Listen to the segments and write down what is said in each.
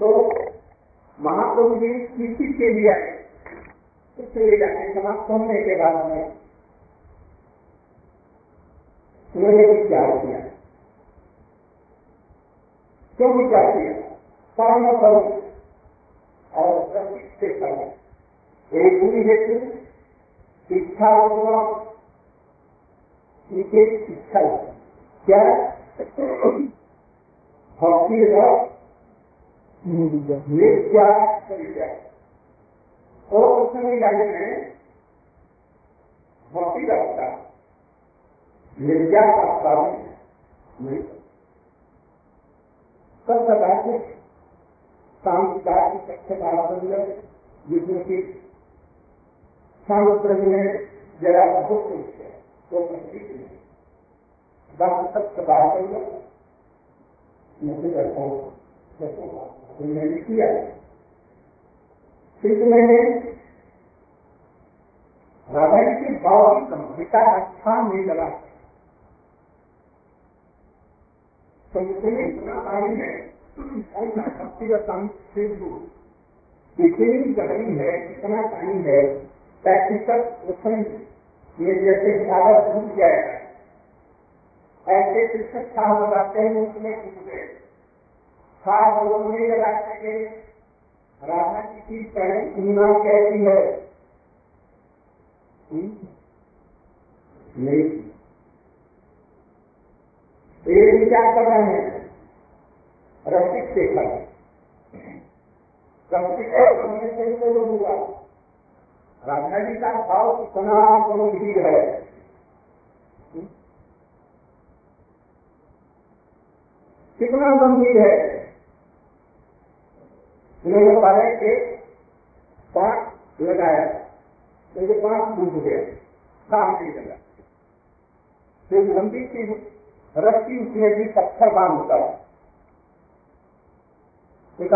तो महाप्रभु जी किसी के लिए आए इसलिए जाने समाप्त होने के बाद में उन्होंने विचार किया। क्यों विचार किया? कर्म करो और प्रतीक से करो एक पूरी हेतु इच्छा होगा इच्छा क्या? भक्ति विद्या और उस समय लाइन में भक्ति रखता विद्या का कारण नहीं। कल सदा से सांस्कार की सत्य जिसमें कि सामुद्र में जरा बहुत है तो नहीं बस सत्य बात मुझे करता हूँ मैंने किया। मैंने राधा जी के भाव की गंभीरता नहीं लगा। तो इसलिए इतना टाइम है व्यक्तिगत इतनी गहरी है, इतना टाइम है उसमें ये जैसे ज़्यादा भूल जाएगा। ऐसे छा हो जाते हैं उसमें कूदे खा हो नहीं लगा सके राधा जी की प्रणय सीमा कैसी है? नहीं ये विचार कर रहे हैं? रसिक से कर रसिक होने से तो राधा जी का भाव कितना गंभीर है। कितना गंभीर है? उन्होंने पाँच लगाया पाँच काम लंबी रस्सी उसने भी पत्थर बाँध कर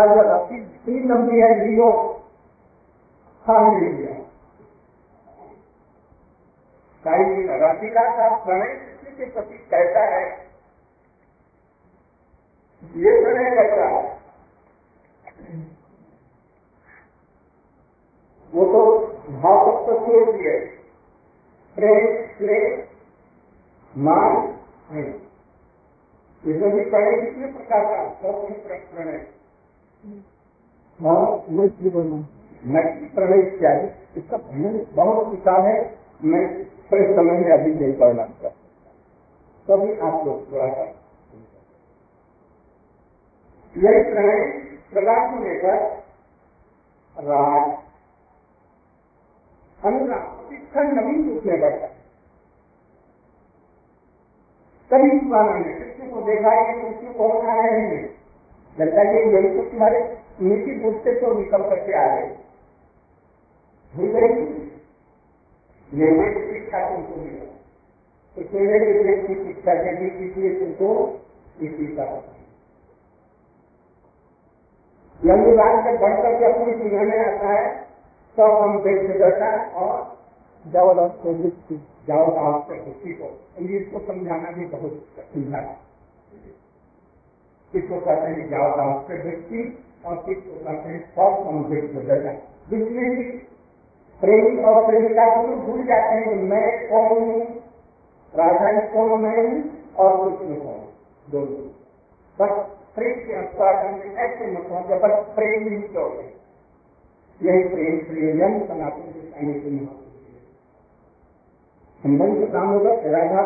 जब रस्सी इतनी लंबी है ज़ीरो। खान नहीं गया राधिका का प्रणय किसी के प्रति कैसा है। ये प्रणय कैसा है। वो तो भाव तत्व छोड़ दिए प्रेम स्नेह मान इसमें भी प्रणय कितने प्रकार का सब प्रणय नक्की प्रणय। इत्यादि। इसका बहुत विचार है। मैं थोड़े समय में अभी नहीं पढ़ना तभी आप लोग थोड़ा सा यही प्रणय प्रकाश को लेकर राज अनुराग नवीन रूप में बढ़ता कभी पुराना ने कृष्ण को देखा है कृष्ण को होना है नहीं लगता है यही तो तुम्हारे नीति से तो निकल करके आ गए? ये शिक्षा तुमको मिला तो विवेक की शिक्षा यदि तुमको इसी का यंग बात जब बढ़कर के अपनी सीमा में आता है तो हम देख करता और जाओ जाओ आपके बुद्धि को इंग्लिश को समझाना भी बहुत कठिन है। किसको कहते हैं जाओ आपके व्यक्ति और किसको कहते हैं सब संवेद बदलना जिसमें भी प्रेमी और प्रेमिका को तो भूल जाते हैं कि मैं कौन हूँ राधा कौन मैं हूँ और कृष्ण कौन दोनों। बस प्रेम के अनुसार ऐसे मतलब बस प्रेम ही तो है यही प्रेम प्रियजन सनातन के के संबंध काम होगा, राधा,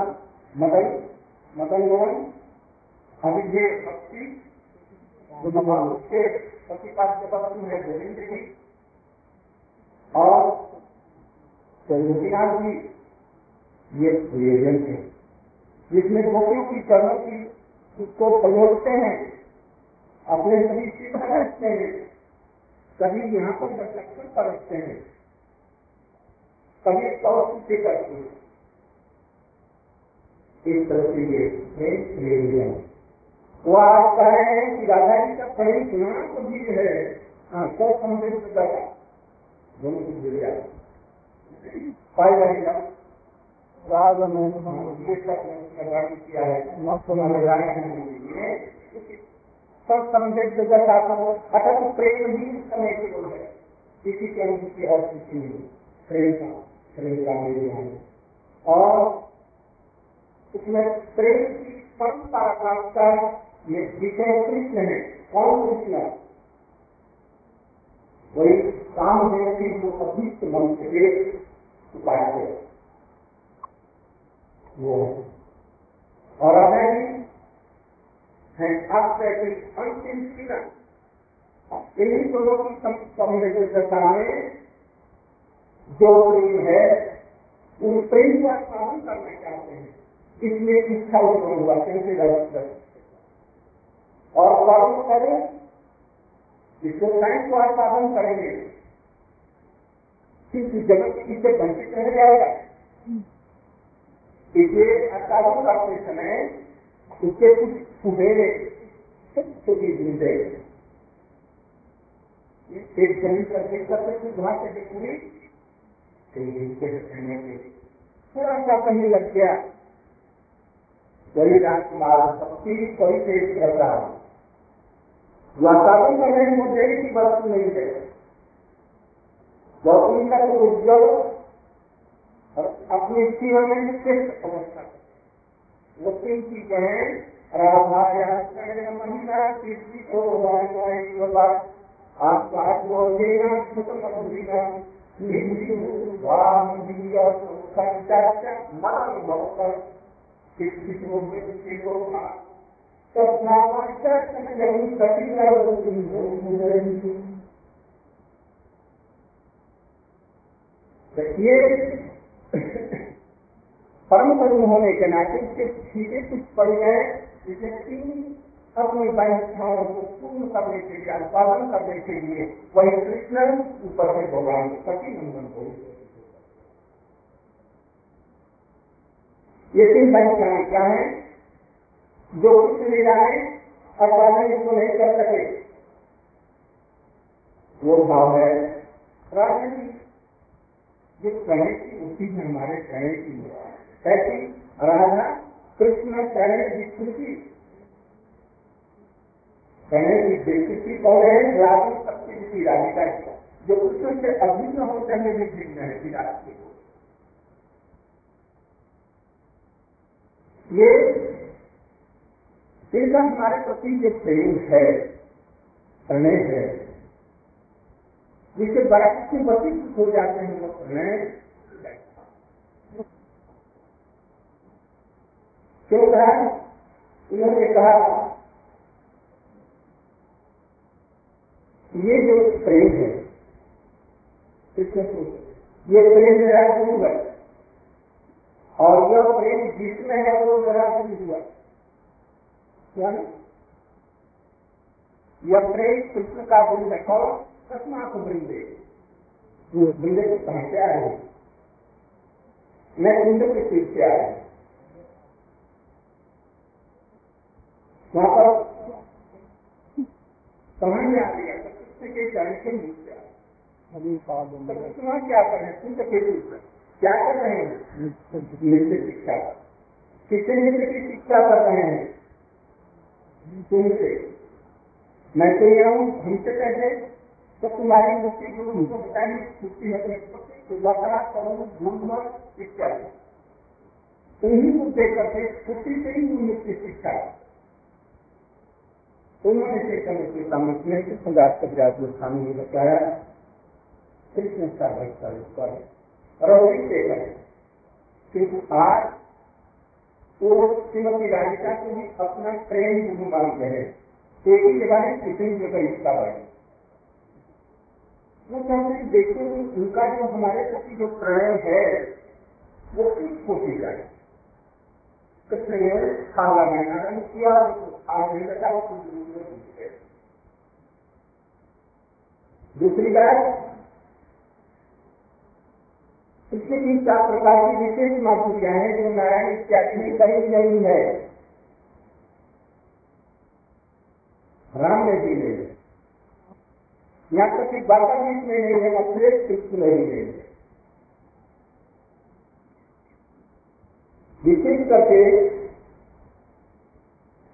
मदन मदन मोहन अभिजय भक्ति उसके प्रतिपाद के पक्ष है गोविंद जी। और गोपीनाथ जी ये प्रियजन है। जिसमें गोपियों की चरणों की उसको प्रयोगते हैं, अपने सभी सिद्ध रखते हैं कभी यहाँ पर लक्षण पर रखते हैं कभी से करते हैं। इस तरह से ये प्रेम वो आप कह रहे हैं कि राधा जी का प्रेम सुना तो भी है। हाँ सौ समृद्ध दादा दोनों की ज़रिया पाई ये सब मैंने वर्णन किया है। सब समझे जगत हो अतः प्रेम ही समय केवल है। किसी के अनुमति और किसी नहीं प्रेम का प्रेम का मेरे यहाँ और इसमें प्रेम की परम पराकाष्ठा ये विषय कृष्ण है कौन कृष्ण वही काम है कि वो अभिष्ट मन के उपाय है। वो और अगर है आपसे अंतिम किरण। इन्हीं दोनों की दशा में जो प्रेम है, उन प्रेम का पालन करना चाहते हैं। इसलिए इच्छा उत्पन्न हुआ रजिस्टर और करें इसको साइंस को साधन करेंगे। किसी जगत इससे वंचित रह जाएगा। इसलिए असाधन करते समय उसके कुछ सुबेरे छोटी जिंदे एक ज़मीन पर देख सकते कुछ वहाँ से देखूँगी। थोड़ा सा कहीं लग गया। वही राजकुमार शक्ति कोई तेज कर जो असाधन कर वो की बात नहीं है गौतमी का तो उज्जवल अपने जीवन में श्रेष्ठ अवस्था वो तीन चीज़ें हैं राधा महिला कीर्ति को आसपास वो देना सुतमधुरीना मन भवकर किसी को को ये परम करुण होने के नाते इसके छीटे कुछ पड़ गए तीन अपनी बाइस्थाओं को पूर्ण करने के लिए उत्पादन करने के लिए, वही कृष्ण ऊपर में भगवान सती नंदन को ये तीन बाइस्थाएँ क्या है? जो कुछ लीलाएँ उत्पादन इसको नहीं कर सके। वो भाव है, राजनीति। जिस प्रणय की उसी में हमारे प्रणय की ऐसी राधा कृष्ण प्रणय विस्तृति प्रणय की विस्तृति कौन है? राधा शक्ति की राधिका जो। कृष्ण से अभिन्न होते हुए भी भिन्न है विराट की। ये इसका हमारे प्रति जो प्रेम है, प्रणय है जिससे बराबर से हो जाते हैं, वो प्रणय क्यों कहा? उन्होंने कहा, ये जो प्रेम है ये प्रेम मेरा गुरु है और यह प्रेम जिसमें है, वो मेरा गुरु हुआ। क्या यह प्रेम कृष्ण का है कौन कस्मा को वृंदे। वृंदे को कहाँ से आए हैं। मैं इंद्र के सिर से आया वहाँ पर समझ में आ गया कृष्ण के चरण के नीचे कृष्ण क्या कर रहे हैं? कुंड के ऊपर क्या कर रहे हैं? शिक्षा। किसे नृत्य की शिक्षा कर रहे हैं? कुंड से मैं तो यह हूँ, हमसे कहते तो तुम्हारी मुक्ति गुरु उनको बताने छुट्टी है तो इत्यादि उन्हीं छुट्टी से ही मुक्ति शिक्षा। उन्होंने से करने के सामने संघात कविराज गोस्वामी ने बताया, कृष्ण का भक्ता पर रवि से आज वो श्रीमती राधिका को भी अपना प्रेम गुरु मानते हैं। एक ही जगह है कितनी जगह हिस्सा बढ़े वो कहते हैं, देखो, उनका जो हमारे प्रति जो प्रणय है, वो किस कोटि का है कृष्ण ने खाला मैदान किया आगे बताओ दूसरी बात इसके तीन चार प्रकार की विशेष माधुर्या है जो नारायण इत्यादि में कहीं नहीं है। राम ने भी है। यहाँ तक कि बाबा भी इसमें नहीं है अपने कृष्ण नहीं है। विशेष करके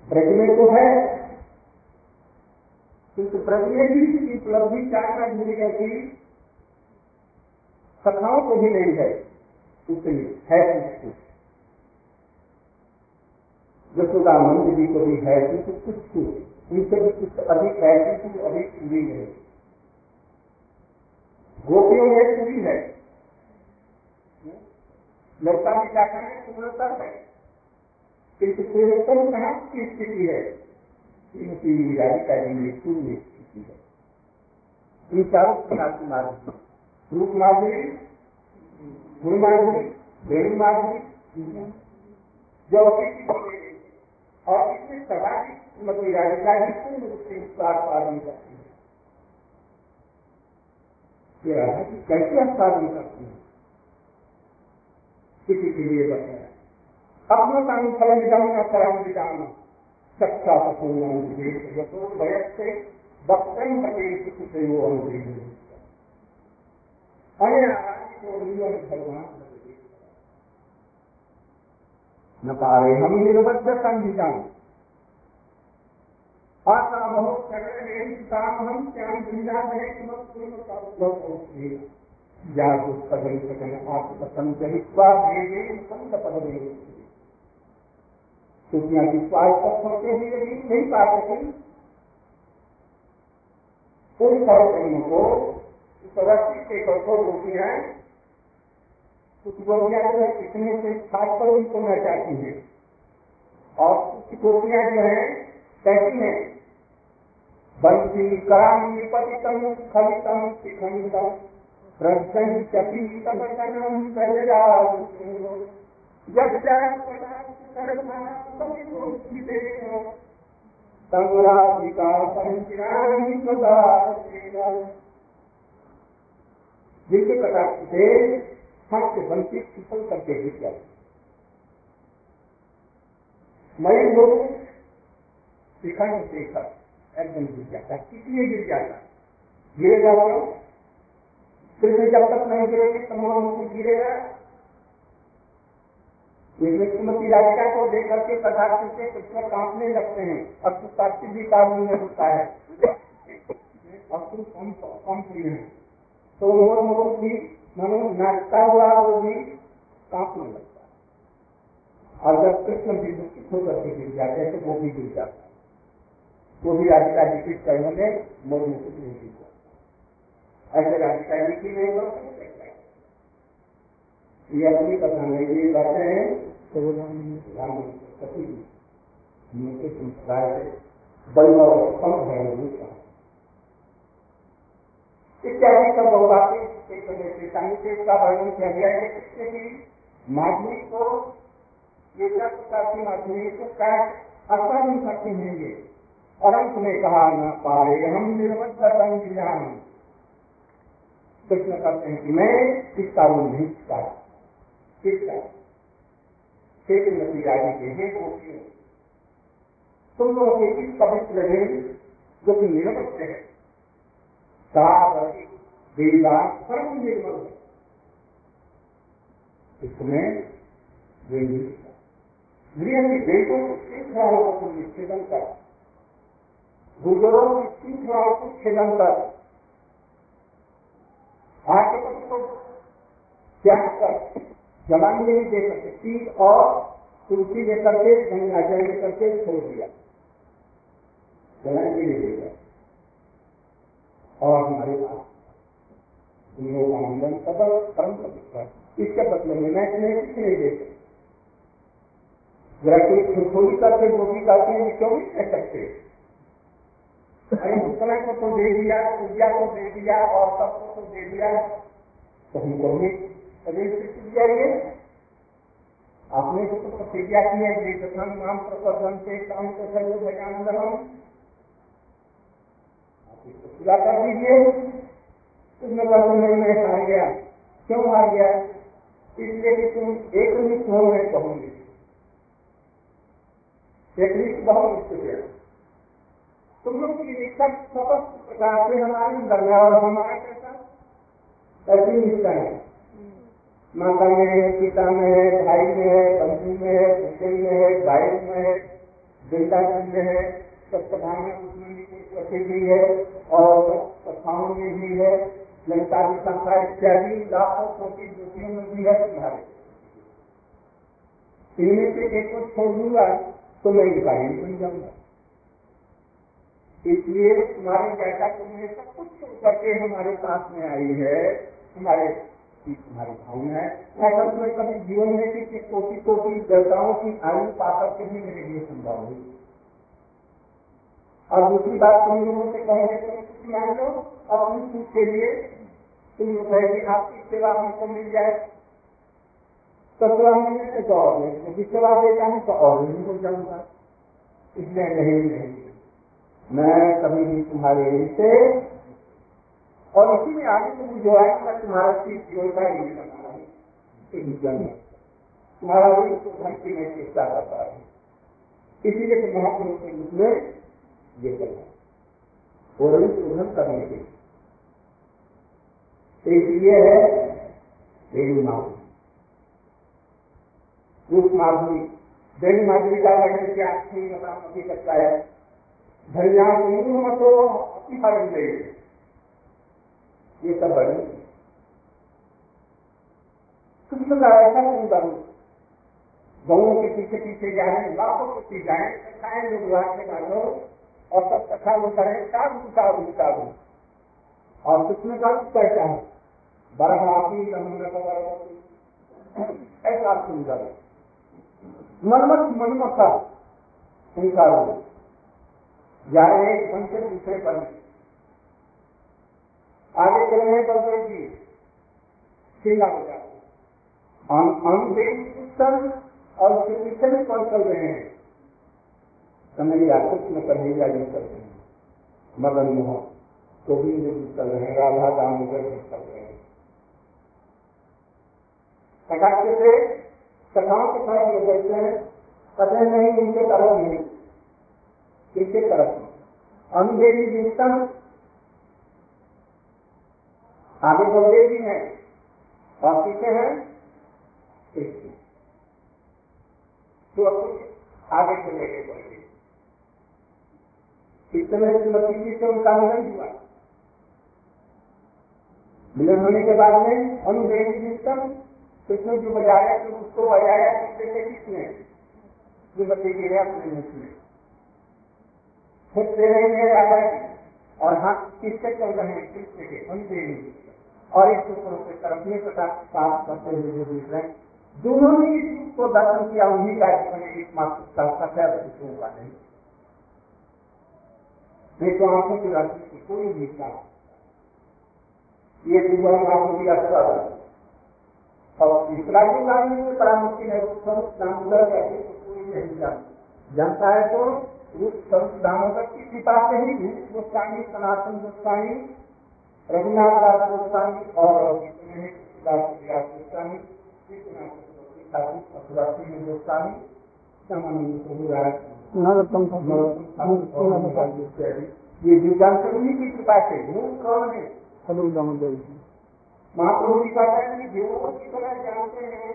ब्रज में तो है, किंतु ब्रज में भी उपलब्धि चाहना मिल गई थी सखाओं को भी नहीं है उतनी है कुछ कुछ। यशोदानंद जी को भी है किंतु कुछ कुछ उनसे भी कुछ अधिक है किंतु अधिक पूरी नहीं गोपियों में पूरी है। लड़का भी क्या करें पूर्णता है। किंतु पूर्णतम कहाँ की स्थिति है? इनकी राधिका जी में शून्य स्थिति है। इन चारों प्रकार की माधुरी रूप माधुरी गुण माधुरी वेणु माधुरी जो और इसमें सर्वाधिक श्रीमती राधिका जी पूर्ण रूप से आस्वादन करती है। ये राधा जी कैसे आस्वादन करती है? किसी के लिए बताया अपना काम फल निजाना परम निजाना सच्चा सपूर्ण वयस से वक्तन किसी से वो न पारे हम निर्बद्ध संहिताम आशा बहुत हम क्या ज़िंदा है जागो सदन सदन आत्मसंत हित्वा देवे संत पद देवे क्योंकि विश्वास तक होते भी नहीं पा सके उन सर्वकर्म को सदस्य के कठोर होती है, कुछ गोपियाँ जो है, इतने से खास पर उनको मैं चाहती है और कुछ गोपियाँ जो है कैसी है, बंसी करामी पतितम खलितम शिखंडम प्रसंचपीतम जब जिनके कटाक्ष से हट से वंचित सफल करके गिर जाते मैं लोग शिखंड देखा एकदम गिर जाता कितने गिर जाता गिरेगा वो कृष्ण जब तक नहीं गिरेगी तमाम गिरेगा। श्रीमती राधिका को देख करके पदार्थ से कृष्ण कांपने लगते हैं। और सुशास्त्री भी कानून में होता है। और तुम कम कम प्रिय है तो मोर मोर भी मनो नाचता हुआ वो भी कांपने लगता है। और जब कृष्ण भी दुखित होकर के गिर जाते हैं तो वो भी गिर जाता है। वो भी राधिका जी की चरणों में मोर मुकुट नहीं गिर जाता ऐसे राधिका जी की नहीं हो। ये अपनी कथा में ये बातें हैं संप्रदाय से वैभव कम है इत्यादि का गया है माध्यमिक को ये सब प्रकार माध्यमिक को आसान करते और अंत में कहा न पाए हम निर्मत कृष्ण करते हैं कि मैं इसका रूप नहीं किसका क्षेत्र नदी राज़ी के हैं। वो तुम लोगों के इस पवित्र जो कि निरपक्ष है सर्व निर्मल है इसमें श्रृंखलाओं को निच्छेदन कर की श्रृंखलाओं को छेदन कर को त्याग कर जवानी नहीं दे सकते पीठ और तुलसी लेकर के, गंगा जल लेकर के छोड़ दिया। जलाने नहीं देगा और हमारे पास आनंदन सदर परम पवित्र इसके बदले में मैं तुम्हें कुछ नहीं देते जरा कोई खुदखोली करके वो भी करते हैं क्यों नहीं कह सकते। अरे मुस्लिम को तो दे दिया, पूजा को दे दिया, और सबको तो दे दिया। तो हम हमको भी जाइए आपने जो तो प्रतिज्ञा की है नाम प्रसन्न से काम को सहयोग भजानंद पूरा कर दीजिए उसमें कहते नहीं, मैं हार गया। क्यों हार गया? इसलिए कि तुम एक निष्ठ हो मैं कहूँगी। एक निष्ठ बहुत मुश्किल है। तुम लोग की निष्ठा स्पष्ट प्रकार से हमारे में और हमारा कैसा ऐसी निष्ठा है। माता में है, पिता में है, भाई में है, बंधु में है गायक में है वृंदावन में है सत्यभान में प्रसिद्धि है और कथाओं में भी है ललिता की संख्या इत्यादि लाखों कोटि ज्योतियों में भी है तुम्हारे। इनमें से एक को छोड़ दूँगा तो मैं गायन बन जाऊँगा। इसलिए तुम्हारे जैसा तुमने सब कुछ छोड़ करके हमारे साथ में आई है हमारे तुम्हारी भावना है ऐसा तुम्हें कभी जीवन में कि कोटि कोटि देवताओं की आयु पाकर के भी मेरे लिए संभव हुई और दूसरी बात तुम लोगों से कहेंगे तुम कुछ मान लो अपनी सुख के लिए तुम लोग कहेंगे, आपकी सेवा हमको मिल जाए। तो सेवा मिलने तो और यदि सेवा देता हूँ तो और नहीं हो जाऊँगा। इसलिए नहीं नहीं। मैं कभी भी तुम्हारे से और इसी में आगे तो जो है, मैं तुम्हारा चीज़ योजना नहीं करना है। तुम्हारा वही तो धन की मैं चेष्टा करता हूँ। इसीलिए तो महापुरुष के रूप में ये करना और शोधन करने के एक ये है रेणु माधुरी रूप माधुरी रेणु माधुरी का वर्णन क्या नहीं मुझे लगता है। धनिया तो अपनी पालन देंगे ये सब वर्णन। कृष्ण ऐसा सुंदर गऊ के पीछे पीछे जाए लाखों के पीछे जाए लोग वाक्य डालो और सब कथा वो करें साधु साधु साधु और कृष्ण का रूप कैसा है बरहापी ऐसा सुंदर मनमत मनमता उनका रूप जा रहे एक ढंग से दूसरे पर आगे चल रहे बलदेव जी सिंगा बजा हम देव और पीछे में कौन चल रहे हैं। कन्हैया कृष्ण कन्हैया जी चल रहे मदन मोहन गोविंद जी चल रहे हैं। राधा दामोदर जी चल रहे हैं। कटाक्ष से कथाओं के तरफ़ में देखते हैं कथे नहीं इनके तरफ़ नहीं। इनके तरफ़? अनुदेवी जिनतम आगे बढ़े भी हैं, और पीछे हैं? तो आगे चले गए समय श्रीमती जी से उनका मिलन हुआ। मिलन होने के बाद में अनुदेवी जिनतम कृष्ण जो बजाया तो उसको बजाया किसने किसने श्रीमती जी ने अपने मुख में। खुद रहेंगे राजा और हाँ किससे चल रहे हैं? कृष्ण के अनुदेवी और इस ऊपर से तरफ़ में प्रकाश साफ़ करते हुए जो दिख रहे हैं दोनों ने इस को दर्शन किया, उन्हीं का जीवन एकमात्र का नहीं। नहीं तो आँखों की राशि की कोई भी काम ये जीवन आँखों की असर और तीसरा जो कार्य में बड़ा मुश्किल है। दामोदर तो कोई नहीं जानता जानता है तो उस दामोदर की कृपा से ही। गोस्वामी, सनातन गोस्वामी, रघुनाथ दास गोस्वामी और गोस्वामी गोस्वामी ये दिव्यांकर की कृपा से कौन है? दामोदर महाप्रभु जी कहते हैं कि देवों की तरह जानते हैं।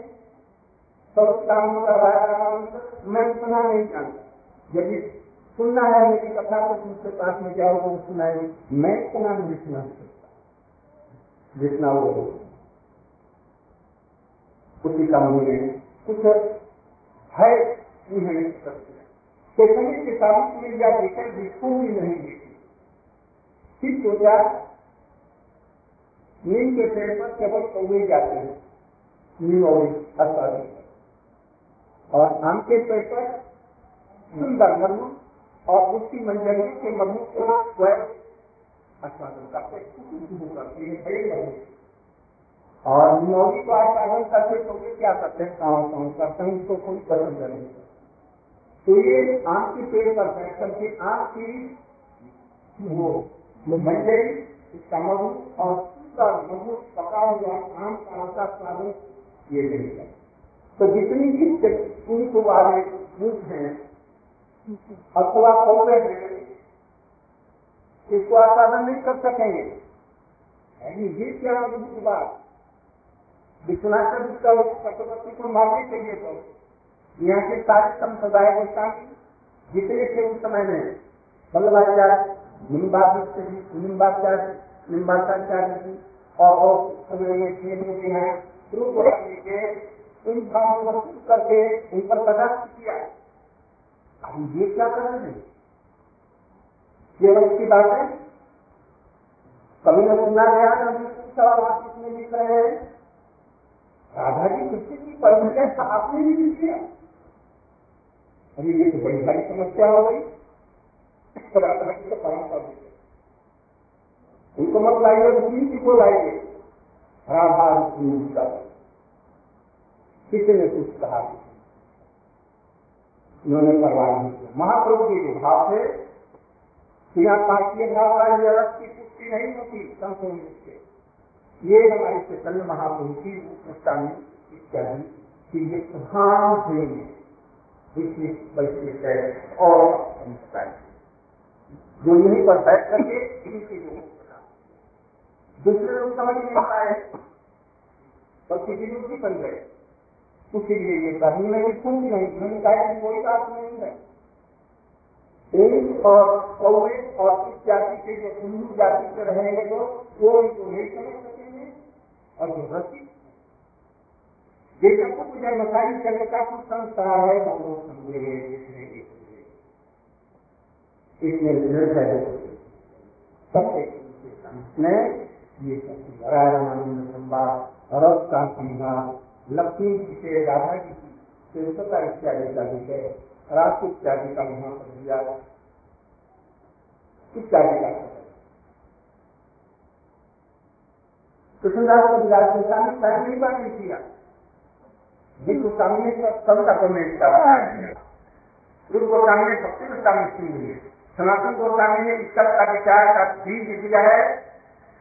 मैं सुना नहीं जानता। यदि सुनना है मेरी कथा तो तुमसे पास में जाओ वो सुनाए मैं इतना नहीं सुना सकता जितना वो उसी का मूल्य कुछ है नहीं सकते चेतने के सामने में या देखकर जिसको भी नहीं देखी फिर सोचा नीम के पेड़ पर केवल कौए जाते हैं। नीम और अस्पताल और आम के पेड़ पर सुंदर मधु और उसकी मंजरी के मधु को स्वयं आस्वादन करते करती है और नियोगी को आस्वादन करते तो क्या करते हैं। काम काम करते हैं उसको कोई पसंद नहीं। तो ये आम के पेड़ पर बैठ करके आम की वो मंजरी इसका मधु और उसका मधु पका हुआ आम का रसा स्वादन ये नहीं तो जितनी भी उनको वाले रूप हैं, अथवा कौवे हैं, इसको आस्वादन नहीं कर सकेंगे। ये क्या बात? विश्वनाथ का चक्रवर्ती को मारने के लिए तो यहाँ के सारे संप्रदाय गोस्वामी जितने थे उस समय में वल्लभाचार्य निम्बाचार्य निम्बाचार्य जी और हैं इन भावों को करके इन पर प्रकाश किया। अब ये क्या कर रहे हैं? केवल की बात है कभी न सुना गया में लिख रहे हैं? राधा जी कृष्ण की परमिशन आपने भी लिख दिया। अरे ये तो बड़ी सारी समस्या हो गई। जी तो उनको मत लाइए रुक्मी को लाइए। राधा का किसी ने कुछ कहा उन्होंने परवाह नहीं किया। महाप्रभु के भाव से बिना काशीय भाव जगत की पुष्टि नहीं होती संपूर्ण रूप से ये हमारे चैतन्य महाप्रभु की इत्यादि की ये प्रधान ध्येय है वैश्विक है, और जो यहीं पर बैठ करके इनकी लोगों को दूसरे लोग समझ नहीं पाए तो किसी लोग भी बन गए। उसके लिए ये करनी में कुछ नहीं मैंने कहा कि कोई बात नहीं है। एक और कौवे और इस जाति के जो हिंदू जाति के रहेंगे तो वो इनको नहीं समझ सकेंगे, और जो रसिक जैसा को पूजा मसाई करने का कुछ संस्कार है समझेंगे इसमें निर्भय हो सब में ये रामानंद संवाद रस का संवाद, लक्ष्मी जी के राधा जी की श्रेष्ठता इत्यादि का विषय रास इत्यादि का वहाँ पर दिया इत्यादि का कृष्णदास को विराज ने पहली बार नहीं किया। करा गुरु भक्ति है सनातन गोस्वामी ने इसका का विचार का बीज दिया है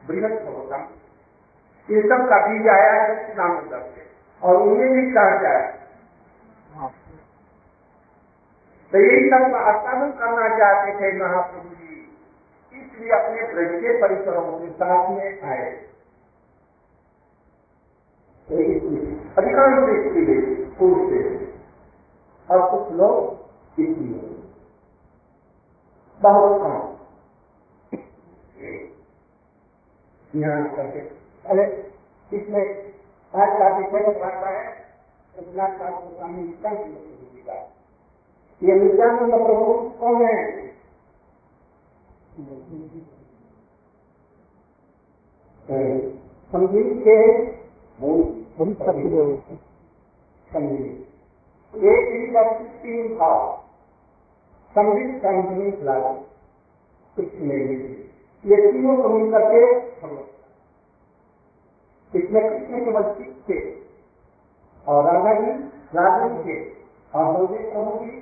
बृहद गोस्वामी सब का बीज आया है नाम और उन्हें भी कहा जाए तो यही सब का स्थापन करना चाहते थे महाप्रभु जी इसलिए अपने ब्रज के परिसरों के साथ में आए अधिकांश स्त्री पुरुष से और कुछ लोग इसलिए बहुत कम। यहाँ करके। अरे, इसमें आज का विषय बताता है? रघुनाथ साहब गोस्वामी नित्यानंद ये नित्यानंद प्रभु कौन है? समझी के संगीत एक ही वस्तु तीन भाव संगीत संगीत लागू। कृष्ण ने ये तीनों को मिल करके इसमें कृष्ण केवल चित्त थे। और राधा जी राजन थे। और बलदेव प्रभु की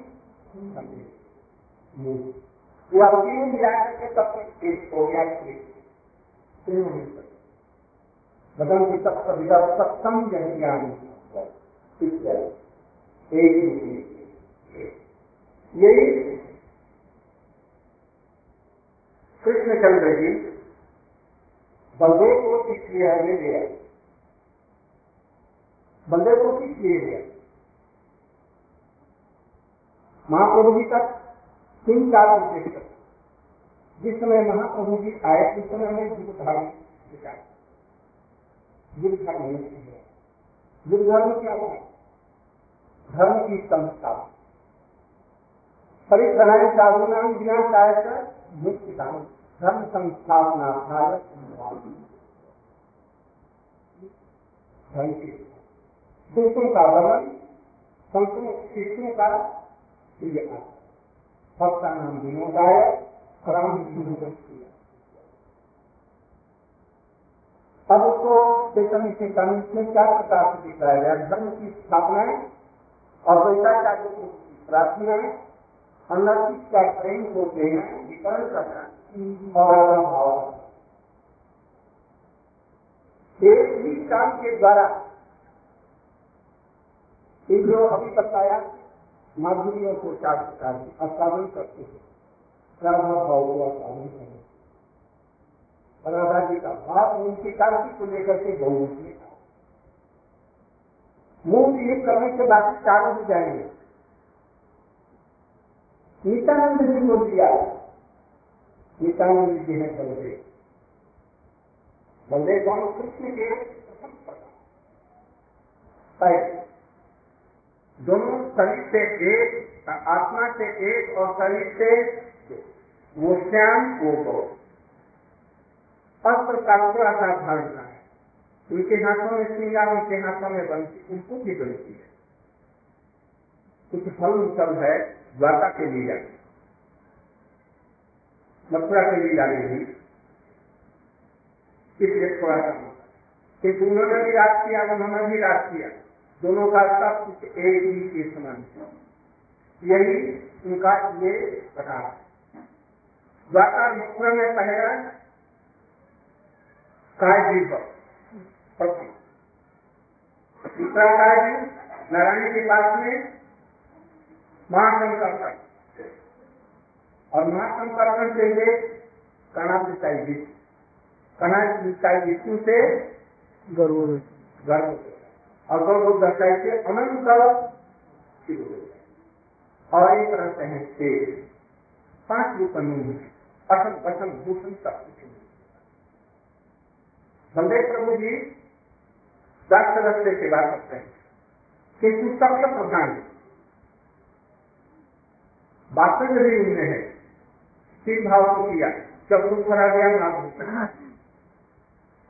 अब तीनों मिला करके तब एक हो गया। तीनों मिल बदन की तत्व विदा सत्सम ज्ञान एक यही कृष्णचंद्र जी बलदेव को किस लिए ले लिया बलदेव को किस लिए लिया महाप्रभु जी तक तीन चार उद्देश्य। जिस समय महाप्रभु जी आए, उस समय हमें जीव धारण विचार युद्ध धर्म युद्ध धर्म क्या हुआ धर्म की संस्था। परिप्राणाय साधु नाम बिना मुक्ति धर्म संस्थापना धर्म की दूसरों का वर्णन संतों, शिष्यों का प्रिय भक्ता नाम विनोदाय राम किया अब उसको चेतन से में चार प्रकार से दिखाया गया? धर्म की स्थापना है और वैसाचार्य की प्रार्थना अनर्थित का प्रेम को देना विकरण करना और एक ही काम के द्वारा जो अभी बताया, माधुर्यों को चार प्रकार से असाधन करते हैं। राधा भाव को असाधन करें राधा जी का भाव उनकी कांति को लेकर के बहुमुखी था मुँह ये करने के बाकी चारों हो जाएँगे। नित्यानंद जी को दिया नित्यानंद जी ने बलदेव। बलदेव कौन? कृष्ण के दोनों शरीर से एक, आत्मा से एक और शरीर से वो श्याम, वो गौ अस्त्र का थोड़ा सा धारण है उनके हाथों में श्रृंगार उनके हाथों में बनती उनको भी बनती है। कुछ फल सब है, द्वारका के लिए मथुरा के लिए जाने भी। इसलिए थोड़ा सा क्योंकि उन्होंने भी राज किया, उन्होंने भी राज किया। दोनों का सब कुछ एक ही के समान यही उनका ये प्रकार है। द्वारका मथुरा में पहला काय प्रथम दूसरा काय नारायण के पास में महाशंकर और महाशंकर से ये कणा पिताई विष्णु कणा पिताई विष्णु से गर्व गर्व और लोग दर्शाई के अनंत और एक रहते हैं पाँच रूप असन पसन भूषण सब कुछ बलदेव प्रभु जी दस सदस्य सेवा करते हैं। किंतु सबसे प्रधान वास्तव भी उनमें है तीन भाव को किया। जब दुख भरा गया माधुरी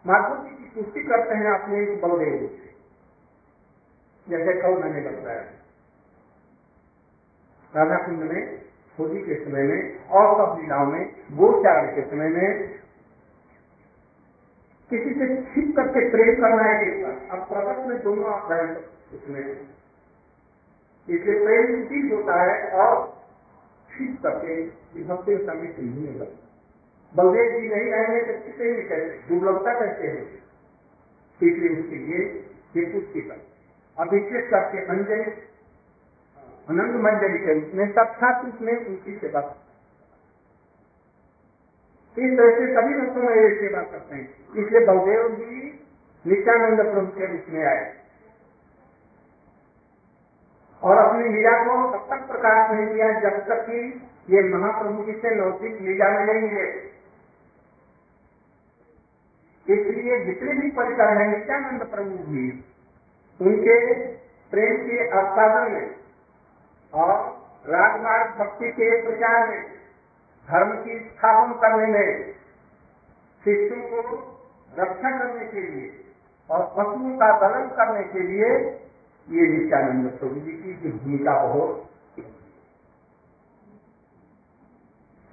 माधुरी जी की पुष्टि करते हैं अपने बलदेव से। जैसे कल मैंने बताया। राधा कुंड में होली के समय में और सब लीलाओं में गोचारण के समय में किसी से छिप करके प्रेम करना है अब प्रकट में दोनों आप रहे उसमें। इसलिए प्रेम चीज़ होता है और छिप करके विभक्ति समय से नहीं होगा बलदेव जी नहीं रहेंगे तो किसे भी कहते? दुर्लभता कहते हैं। इसलिए उसके लिए ये पुष्टि करते अभिषेक करके अंजलि, अनंत मंजलि के रूप में साक्षात उसमें उनकी सेवा इस तरह से सभी भक्तों में ये सेवा करते हैं। इसलिए बहुदेव जी नित्यानंद प्रभु के रूप में आए। और अपनी लीला को तब तक प्रकाश नहीं किया जब तक कि ये महाप्रभु जी से लौकिक लीला में नहीं है। इसलिए जितने भी परिकर है नित्यानंद प्रभु जी, उनके प्रेम के आस्वादन में और राजमार्ग भक्ति के प्रचार में धर्म की स्थापन करने में शिष्यों को रक्षा करने के लिए और पशुओं का दलन करने के लिए ये नित्यानंद प्रभु जी की भूमिका बहुत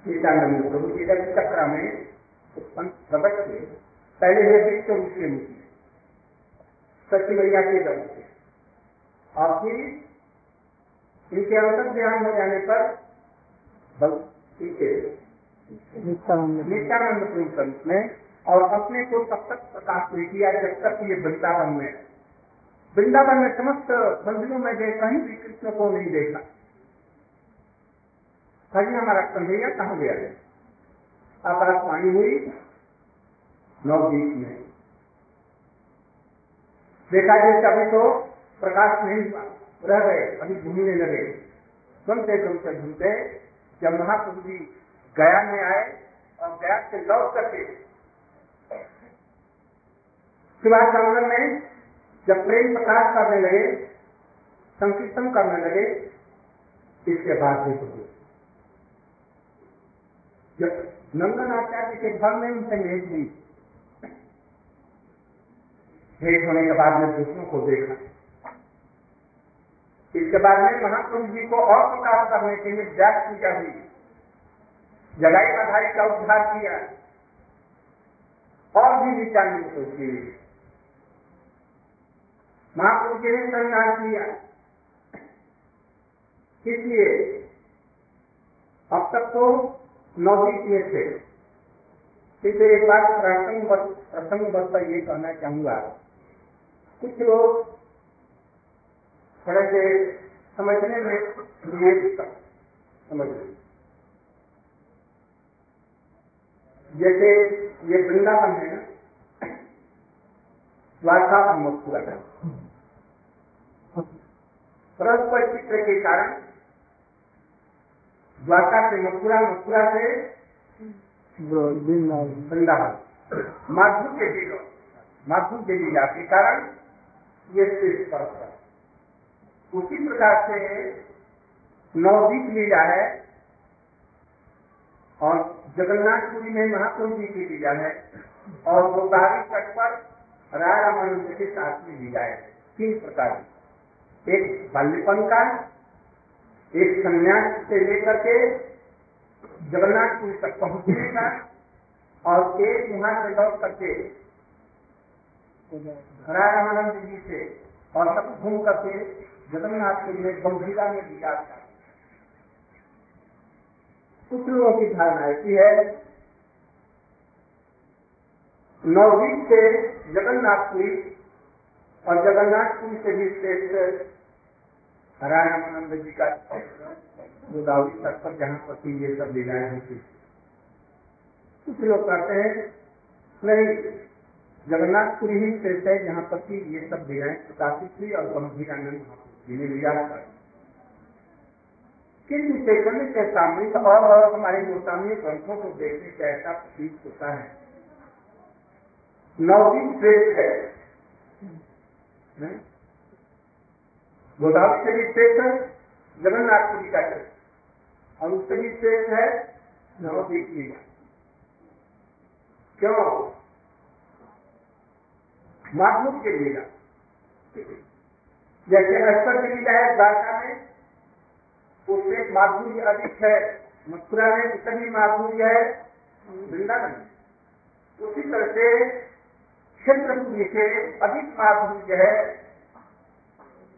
नित्यानंद प्रभु जी का चक्र में प्रकट पहले वे विश्व रूप में सच्ची मैया के दल से और फिर इनके अंतर ध्यान हो जाने पर नित्यानंद प्रिंस में। और अपने को तब तक प्रकाश नहीं किया जब तक ये वृंदावन में वृंदावन में समस्त मंदिरों में गए कहीं भी कृष्ण को नहीं देखा। कहीं हमारा कन्हैया कहा गया है? आकाशवाणी हुई नवदीप में। देखा जैसे अभी तो प्रकाश नहीं रह गए अभी घूमने लगे। सुनते सुनते घूमते जब महाप्रभु जी गया में आए और गया से लौट करके शिवाज आँगन में जब प्रेम प्रकाश करने लगे, संकीर्तन करने लगे, इसके बाद भी प्रभु जब नंदन आचार्य के घर में उनसे मेज ली भेंट होने के बाद में दूसरों को देखा। इसके बाद में महाप्रभु जी को और प्रकाश करने के लिए व्यास पूजा हुई जगाई बधाई का उद्धार किया। और भी विचार की महाप्रभु जी ने संज्ञान किया। इसलिए अब तक तो नौकरी किए थे। इसलिए एक बात प्रसंग प्रसंग ये कहना चाहूँगा। कुछ लोग थोड़े से समझने में ये समझ जैसे ये वृंदावन है ना उन्मुक्त हुआ था। परस्पर चित्र के कारण द्वारका से मथुरा मथुरा से वृंदावन। माधु के लीला माधु के लीला के कारण ये है उसी प्रकार से नवदीप लीला है और जगन्नाथपुरी में महाप्रभु जी की लीला है और गोदावरी तट पर राय रामानंद के साथ में लीला है। तीन प्रकार एक बाल्यपन का एक संन्यास से लेकर के जगन्नाथपुरी तक पहुँचने का और एक वहाँ से लौट करके राय रामानंद जी से और सब घूम करके जगन्नाथपुरी में गंभीरा में लीला था कुछ लोगों की धारणा ऐसी है नवदीप से जगन्नाथपुरी और जगन्नाथपुरी से भी श्रेष्ठ रामानंद जी का गोदावरी तट पर जहाँ थी ये सब लीलाएँ होती कुछ लोग कहते हैं, नहीं, जगन्नाथपुरी ही श्रेष्ठ है, जहाँ थी ये सब लीलाएँ प्रकाशित हुई और गंभीरानंद किंतु चैतन्य सामने और, और हमारे गोस्वामी ग्रंथों को देखने से ऐसा प्रतीत होता है। नवदीप श्रेष्ठ है। गोदावरी से भी श्रेष्ठ है जगन्नाथपुरी का श्रेष्ठ और उससे भी श्रेष्ठ है नवदीप का क्यों? माधुर के लीला जैसे की लीला है, द्वारका में, उससे माधुर्य अधिक है। मथुरा में भी माधुर्य है वृंदावन में। उसी तरह से क्षेत्रपुरी से अधिक माधुर्य है।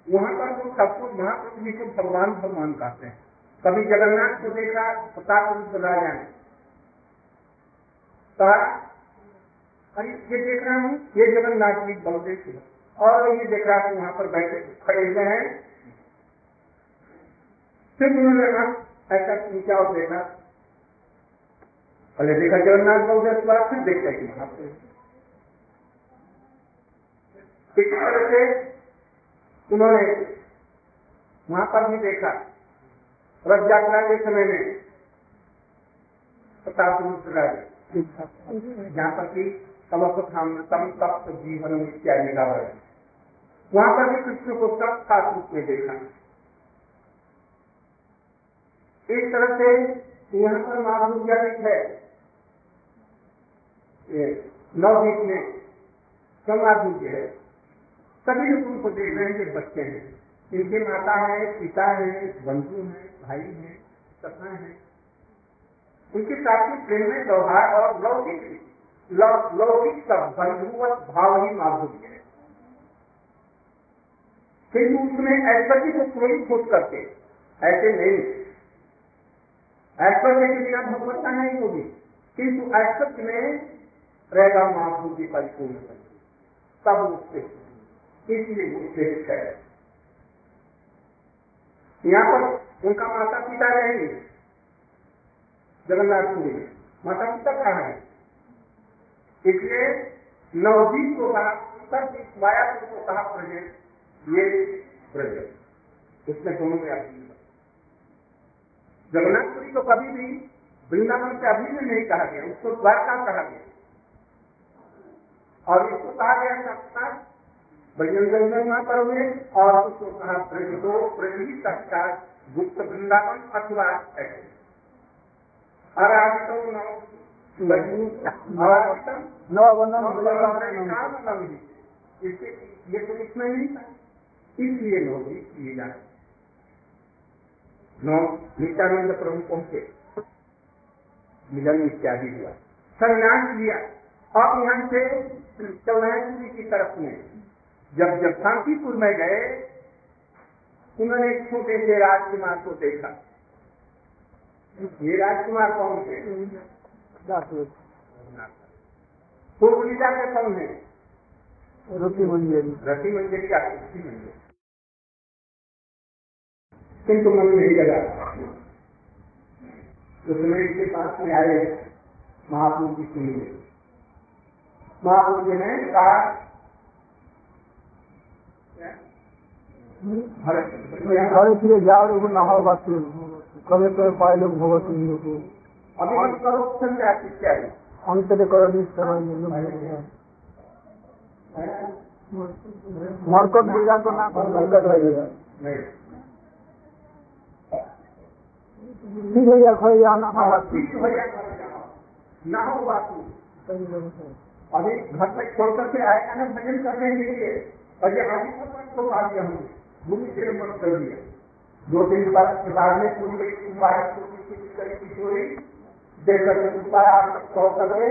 वहाँ पर तो सबको महाप्रभु जी को भगवान भगवान कहते हैं। कभी जगन्नाथ को देखा, प्रताप राजा ने कहा, अरे ये देख रहा हूँ, ये जगन्नाथ जी बलदेव थे और ये देख रहा हूँ वहाँ पर बैठे खड़े हुए हैं, फिर उन्होंने कहा, ऐसा नीचा और देखा पहले देखा जगन्नाथ बलदेव के बाद फिर देखते कि महाप्रभु इसी से उन्होंने वहाँ पर भी देखा रथ यात्रा के समय में प्रताप जहाँ पर की कमकथामृतम तप्त जीवन इत्यादि का वहाँ पर भी कृष्ण को सब खास रूप में देखा। इस तरह से यहाँ पर महाभूजालिक है। नवदीप में समाधुज है। सभी लोग उनको देख रहे हैं कि बच्चे हैं। इनके माता है, पिता है, बंधु है, भाई है सपना है। उनके साथ ही प्रेम में व्यवहार और लौकिक लौकिक सब बंधुवत भाव ही माधुर्य है। किंतु उसमें ऐश्वर्य को कोई खोज करके ऐसे नहीं। ऐश्वर्य के बिना भगवत्ता नहीं होगी किंतु ऐश्वर्य में रहेगा माधुर्य परिपूर्ण। तब उससे इसलिए श्रेष्ठ है। यहाँ पर उनका माता पिता रहेंगे। जगन्नाथपुरी में। माता पिता कहाँ है? इसलिए नवदीप को कहा उत्तर दीप मायापुर को कहा प्रजेश ये ब्रज इसमें दोनों में अभिन्न जगन्नाथपुरी को कभी भी वृंदावन से अभी अभिन्न नहीं कहा गया, उसको द्वारका कहा गया। और इसको कहा गया सप्ताह बजरंग वहाँ पर हुए, और उसको कहा ब्रज को, ब्रज ही सत्ता गुप्त वृंदावन अथवा ये तो इसमें नहीं था। इसलिए लोग किए जाए नौ नित्यानंद प्रभु पहुँचे। मिलन इत्यादि हुआ। संन्यास लिया। अब यहाँ से पुरी की तरफ़ में जब जब शांतिपुर में गए उन्होंने छोटे से राजकुमार को देखा। ये राजकुमार कौन थे? पूर्व दिशा के कौन है रति मंजरी रति मंजरी का मंजरी किंतु मन नहीं लगा जो सुमेर के पास में आए महापुरुष जी सुनी गए महापुरुष जी ने कहा हरे जाओ नहा कभी कभी पाए लोग भगवत सिंह को अभिमत करोक्षण जाति इत्यादि मरकट रहेगा नहीं। ठीक है या खोई आना हाँ, हो जाए ना। हो बात नहीं। अभी घर तक छोड़ करके आएगा ना भजन करने के लिए और ये। अभी तक तो आ गया हमने भूमि से मन कर दिया दो तीन बार के बाद में पूरी एक बार पूरी करी किशोरी करके दोबारा सौ कर गए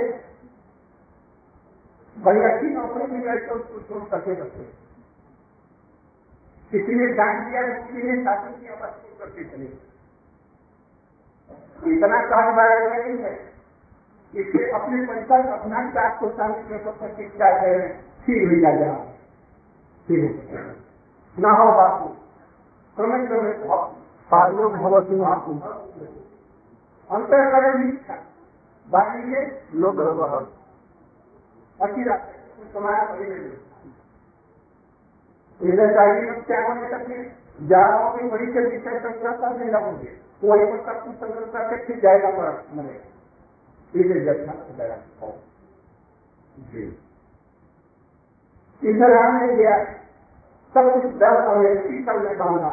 बड़ी अच्छी नौकरी मिल गई तो उसको छोड़ करके रखे किसी ने डांट दिया किसी ने शादी किया, बस छोड़ करके चले इतना वाला नहीं है, इससे अपने पैसा अपना जात को शांति के सब तक शिक्षा है फिर भी जा जा फिर न हो बापू क्रमिक क्रमिक पाइलो भगवती अंतर करे निष्ठा बाकी ये लोग अच्छी है। क्या होने जाओ की बड़ी के विषय संग्रहता नहीं लगोगे पर सब कुछ संग्रह करके फिर जाएगा पर मरे इसे दया जी। इधर गया। सब कुछ और शीतल में बांधा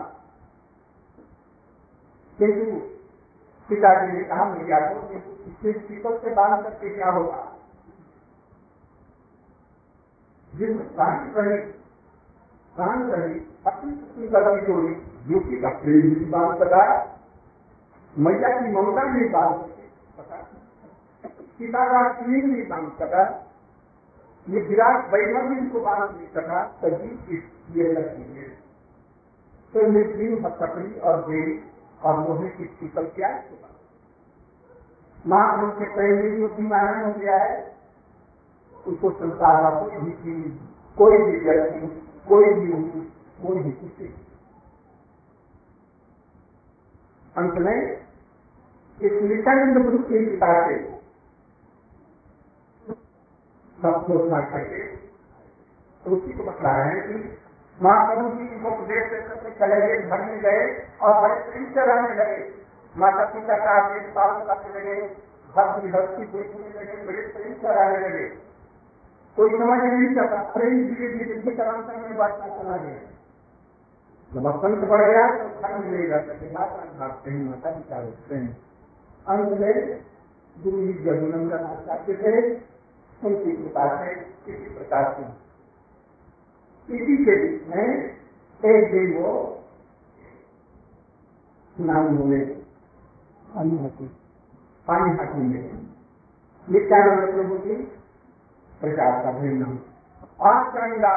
किंतु पिताजी ने कहा मैया को इसे शीतल से बाँध करके क्या होगा? जिस शांत रही शांत रही अपनी अपनी कदम जोड़ी युक्ति का प्रेम नहीं बाँध सका मैया की ममता नहीं बाँध सका पिता का स्नेह नहीं बाँध सका ये विराट वैभव भी इनको बाँध नहीं सका तभी ये लक्ष्मी है तो मृत्यु हथकड़ी और देवी और लोहे की शीतल क्या है महाप्रभु के पहले भी जो बीमार हो गया है उसको संसार का कोई भी चीज़, कोई भी व्यक्ति, कोई भी कोई भी किसी अंत में, इस नित्यानंद गुरु के पिता से सब घोषणा करके उसी को बता रहे हैं कि महाप्रभु जी को उपदेश करके चले गए, घर में गए और बड़े प्रेम से रहने लगे। माता पिता का आदेश पालन करने लगे, घर की धरती देखने लगे, बड़े प्रेम से रहने लगे। कोई समझ नहीं सकता प्रेम धीरे धीरे करांतर में बांटना चला गया जब बसंत बढ़ गया तो घर में नहीं रह सके माता भागते हैं माता पिता रोकते हैं अंत में गुरु जी जगुनंदन आचार्य थे, उनकी कृपा से किसी प्रकार से इसी के बीच में एक दिन वो नाम हुए अनुमति पानी हाथी। में नित्यानंद प्रभु की प्रचार का परिणाम आज गंगा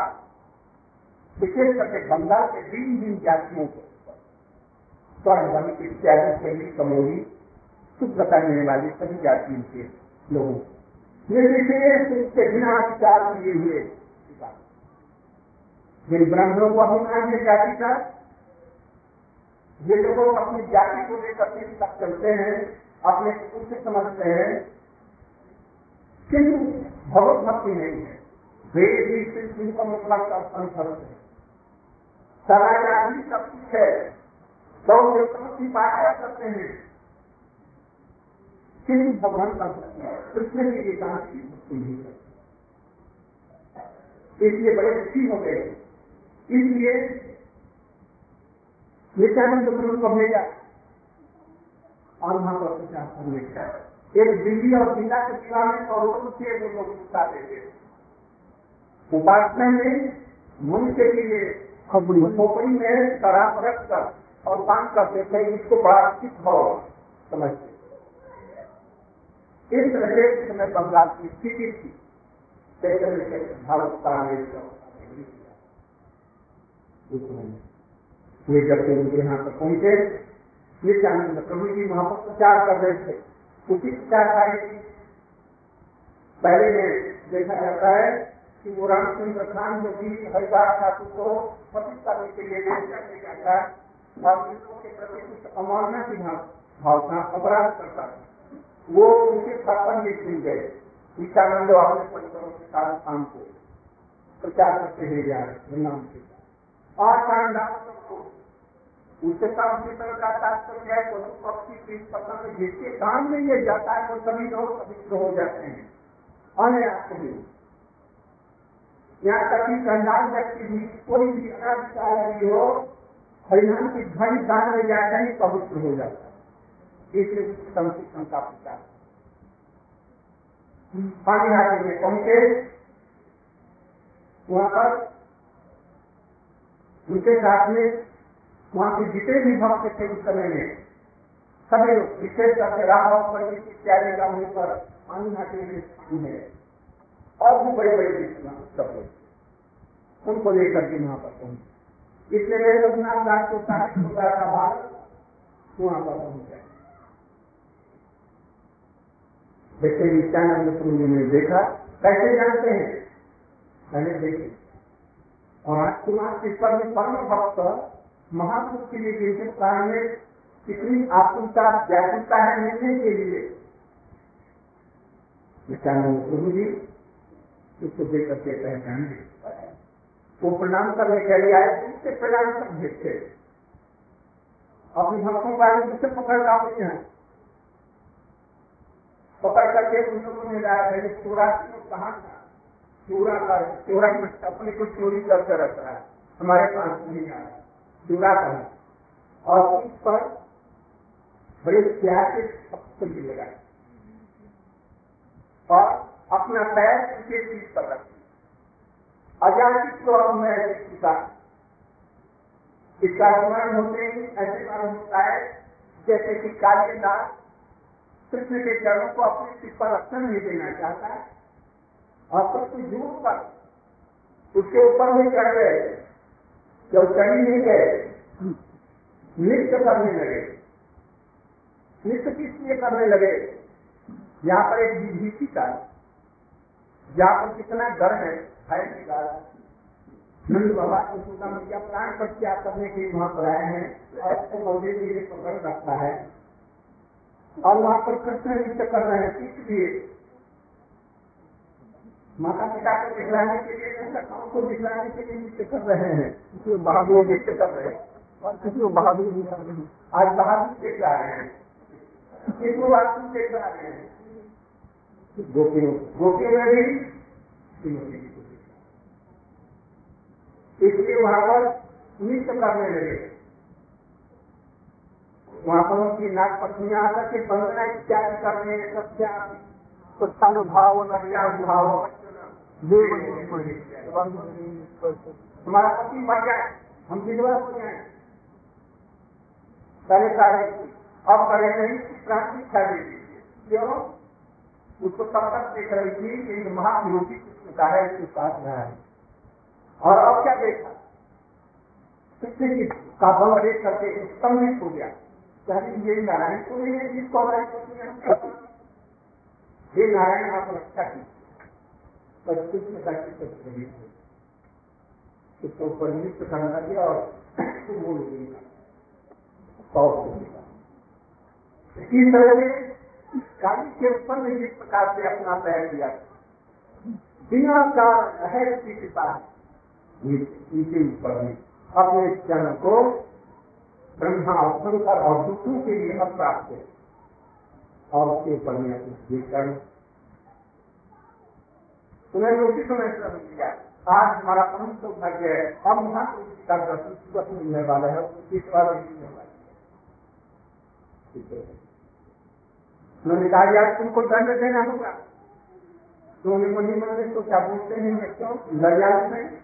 विशेष करके बंगाल के दिन दिन जातियों को स्वर्ण वन इत्यादि शैली कमोरी सुख करने वाली सभी जातियों के लोगों निर्विशेष रूप से बिना विचार किए हुए जिन ब्राह्मणों को अभिमान है जाति का ये लोग अपनी जाति को लेकर दिन तक चलते हैं अपने उच्च समझते हैं किंतु भगवत भक्ति नहीं है वेद ही सिर्फ़ जिनका मतलब का अनुसरण है सदाचार सब कुछ है सौ देवताओं की पाठा करते हैं किंतु भगवान का कृष्ण की एकांत की भक्ति नहीं है इसलिए बड़े दुखी हो गए इसलिए नित्यानंद प्रभु को भेजा। और वहाँ पर प्रचार करने का एक दिल्ली और जिला के विवाह में करोड़ों रुपये वो लोग उठाते थे उपासना में मन के लिए खोपड़ी। में शराब रख कर और पान करते थे इसको बड़ा उचित भाव समझते इस तरह से समय बंगाल की स्थिति थी। भारत का वे जब से उनके यहाँ तक पहुँचे। नित्यानंद प्रभु जी वहाँ पर प्रचार कर रहे थे। उसी कार्य पहले में देखा जाता है कि वो रामचंद्र खान जो कि हरिदास ठाकुर को पतित करने के लिए के प्रति कुछ अमानना की भाव था अपराध करता था। वो उनके छापन में मिल गए। नित्यानंद अपने परिवारों के साथ शाम को प्रचार करते हुए जा रहे नाम के और उससे काम चित्र का तात्पर्य है पशु पक्षी पतंग जिसके काम में ये जाता है वो सभी लोग पवित्र हो जाते हैं अनायास भी यहाँ तक कि कंडाल व्यक्ति भी कोई भी अनाधिकारी हो हरिनाम की ध्वनि दान में जाता ही पवित्र हो जाता है इसलिए संस्कृत का प्रचार पानी हाथी में पहुँचे वहाँ पर उनके साथ में वहाँ के जितने भी भक्त थे उस समय में, सभी विशेष करके राघव पंडित इत्यादि का वहीं पर पानी हाथी में स्थान है और भी बड़े बड़े सब लोग उनको लेकर के वहाँ पर पहुँचे। इसलिए मेरे रघुनाथ दास को साथ का भाग वहाँ पर पहुँच गए। जैसे नित्यानंद प्रभु ने देखा, कैसे जानते हैं? मैंने देखे। और आज कुमार पर में परम भक्त महापुरुष के लिए जिनके प्राण में कितनी आत्मता व्याकुलता है मिलने के लिए। प्रभु जी उसको देख करके पहचान वो प्रणाम करने के लिए आए उससे प्रणाम कर भेजते अपनी भक्तों को उससे पकड़ लाओ हैं पकड़ करके उन लोगों ने लाया पहले चोरा कहा था। चोरा का चोरा अपने को चोरी करके रख रहा है। हमारे पास नहीं आया चोरा का और उस पर बड़े प्यार के शब्द भी लगाए और अपना पैर किसी चीज़ पर रखी। अजाचित को अब मैं इसका स्मरण होते ही ऐसे मालूम होता है, जैसे कि कालिदास कृष्ण के चरणों को अपने सिर पर रक्षण नहीं देना चाहता। है सबसे दूर पर उसके ऊपर भी चढ़ गए जब चढ़ी नहीं गए। नृत्य करने लगे। नृत्य किस लिए करने लगे? यहाँ पर एक विभीषिका जहाँ पर कितना डर है नंद बाबा मैया प्राण पर त्याग करने के लिए वहाँ पर आए हैं, और मौजे जी ने पकड़ रखा है। और वहाँ पर कृष्ण नृत्य कर रहे हैं, इसलिए माता पिता को दिखलाने के लिए गाँव को दिखलाने के लिए नृत्य कर रहे हैं किसी बहादुर नृत्य कर रहे हैं और किसी को बहादुर दिखा रहे हैं आज बहादुर देख रहा है किसको बहादुर देख रहा है गोपियों गोपियों में भी इसलिए वहाँ पर नृत्य करने लगे वहाँ पर उनकी नाग पत्नियाँ आकर के वंदना इत्यादि करने सत्या सत्यानुभाव सत्यानुभाव हमारा हम विधवा हो जाए सारे सारे अब करे नहीं दे क्यों उसको तब तक देख रही थी कि कृष्ण का है उसके पास रहा है और अब क्या देखा कृष्ण की बल देख करके स्तंभित हो गया कहते ये नारायण को हे नारायण आप रक्षा की कृष्ण का उसको ऊपर नृत्य करना दिया और इस तरह के ऊपर में जिस प्रकार से अपना पैर दिया, बिना कारण है उसकी कृपा इनके ऊपर में अपने जन को ब्रह्मा और शंकर और दूसरों के लिए अप्राप्त है। और उसके ऊपर में अपने कर्ण तुम्हें समय श्रम किया। आज हमारा परम सौभाग्य है। हम वहाँ का दर्शन मिलने वाला है, इस बार मिलने वाला है। उन्होंने कहा, यार, तुमको दंड देना होगा। तो उन्हें मुनि मंदिर तो क्या बोलते हैं मैं क्यों लड़िया में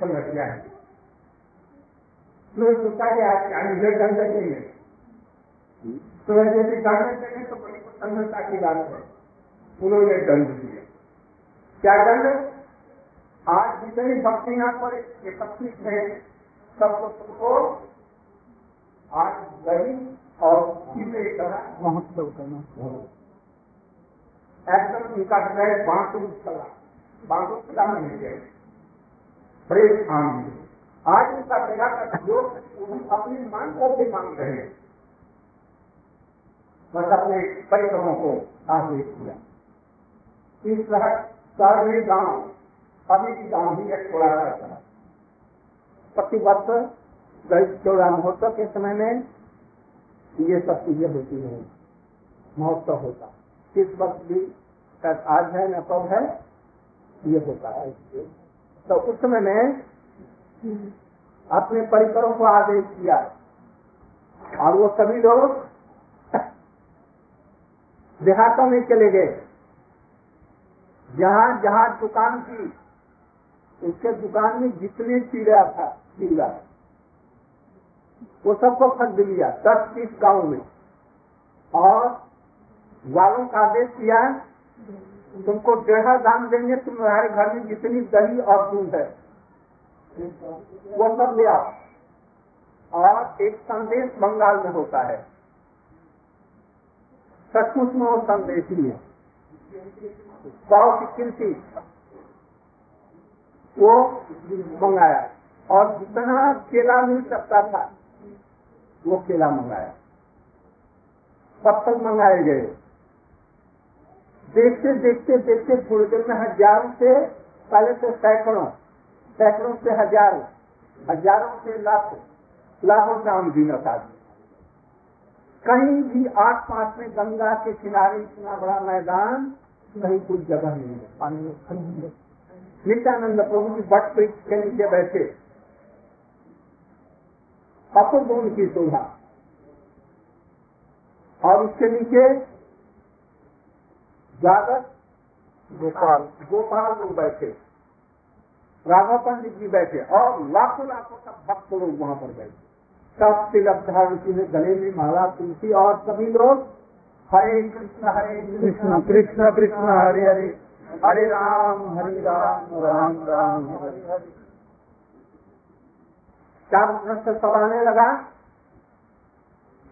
समझ गया है। उन्होंने सोचा कि आज क्या मुझे दंड देंगे। तो यदि दंड देंगे तो बड़ी प्रसन्नता की बात है। उन्होंने दंड दिया। क्या दंड आज जितनी भक्तियाँ पर एकत्रित है सबको तुमको आज गरीब और किसी तरह महोत्सव करना एकदम उनका हृदय बांसुर चला बांसुर चला नहीं गए बड़े स्थान में आज उनका सेवा का जो अपनी मांग को भी मांग रहे हैं। बस अपने परिक्रमों को आदेश किया। इस तरह सारे गाँव, अभी भी गाँव ही एक थोड़ा सा था। प्रति वर्ष दही चौड़ा महोत्सव के समय में ये सब चीज़ें होती है, महोत्सव होता। किस वक्त भी आज है न कब है, ये होता है। तो उस समय में अपने परिकरों को आदेश किया और वो सभी लोग देहातों में चले गए। जहाँ जहाँ दुकान थी, उसके दुकान में जितने चिड़ा था चिड़ा वो सबको खरीद लिया, दस तीस गाँव में। और वालों का आदेश किया, तुमको डेढ़ा दाम देंगे, तुम्हारे घर में जितनी दही और दूध है, वो सब ले आओ। और एक संदेश बंगाल में होता है। सचमुच में वो संदेश ही है। की कीमती वो मंगाया। और जितना केला मिल सकता था, वो केला मंगाया। पत्थर मंगाए गए। देखते देखते देखते थोड़ी देर में हज़ारों से, पहले से सैकड़ों सैकड़ों से हज़ारों हज़ारों से लाखों लाखों से आम गिनत आदमी कहीं भी आस पास में गंगा के किनारे इतना बड़ा मैदान कहीं कुछ जगह नहीं है पानी में खड़ी नित्यानंद प्रभु जी बट वृक्ष के नीचे बैठे अपुर्व की शोभा। और उसके नीचे जागर गोपाल। गोपाल लोग बैठे। राघव पंडित जी बैठे और लाखों लाखों का भक्त लोग वहाँ पर बैठे। सब तिलक धारण की गले में माला तुलसी और सभी लोग हरे कृष्ण हरे कृष्ण कृष्ण कृष्ण, हरे हरे। हरे राम हरे राम राम राम, हरे हरे। चार तरफ़ से सवाने लगा।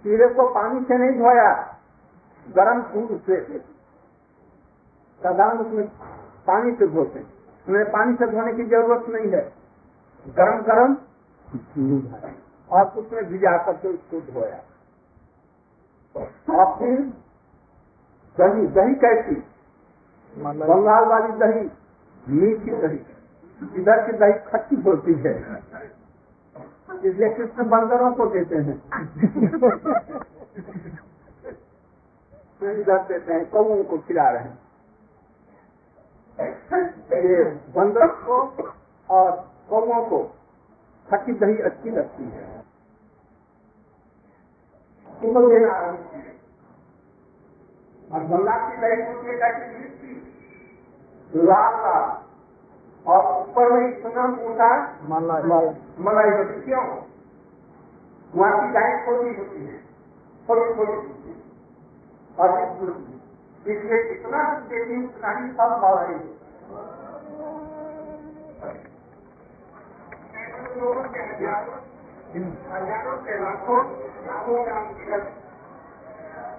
कीड़े को पानी से नहीं धोया, गर्म दूध से। साधारण उसमें पानी से धोते। उन्हें पानी से धोने की ज़रूरत नहीं है। गरम गरम, और उसमें भिजा करके उसको धोया। और फिर दही दही कैसी? बंगाल वाली दही मीठी दही। इधर की दही खट्टी होती है। इसलिए कृष्ण बंदरों को देते हैं। इधर देते हैं कौओं को खिला रहे हैं। ये बंदर को और कौओं को खट्टी दही अच्छी लगती है। और गंगा की दही होती है लाल लाल और ऊपर में इतना मोटा मलाई मलाई होती क्यों वहाँ की गाय छोटी होती है थोड़ी थोड़ी होती है। और की। इसलिए इतना देती उतना ही सब मलाई लोगों के हज़ारों हज़ारों के लाखों लाखों का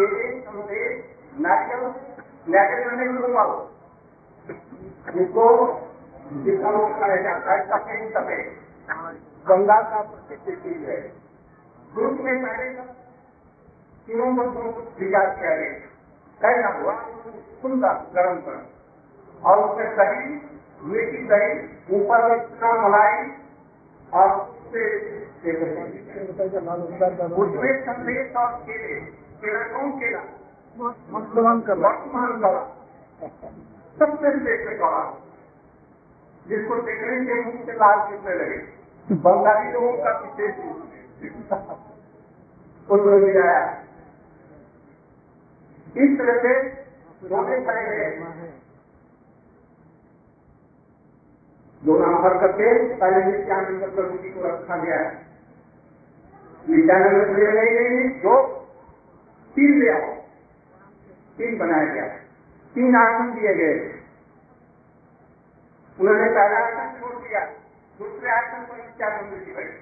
केले संदेश नारियल नारियल में नहीं घुमाओ जिसका वो खाया जाता है सफ़ेद सफ़ेद गंगा का प्रसिद्ध चीज़ है दूध में पहले तीनों को भिजा किया गया कैसा हुआ सुंदर गर्म गर्म और उसमें दही मीठी दही ऊपर इतना मलाई और उससे उसमें संदेश और केले केला कौन केला मस्तवान कर वर्तमान दवा सबसे देखने जिसको देखने के मुँह से लाल कितने लगे। बंगाली लोगों का विशेष उन्होंने भी आया इस तरह से दोनों खड़े गए। दोनों भर करके पहले नित्यानंद प्रभु जी को रखा गया नित्यानंद प्रभु नहीं नहीं दो तीन ले आओ तीन बनाया गया तीन आसन दिए गए। उन्होंने पहला आसन छोड़ दिया। दूसरे आसन पर नित्यानंद जी बैठे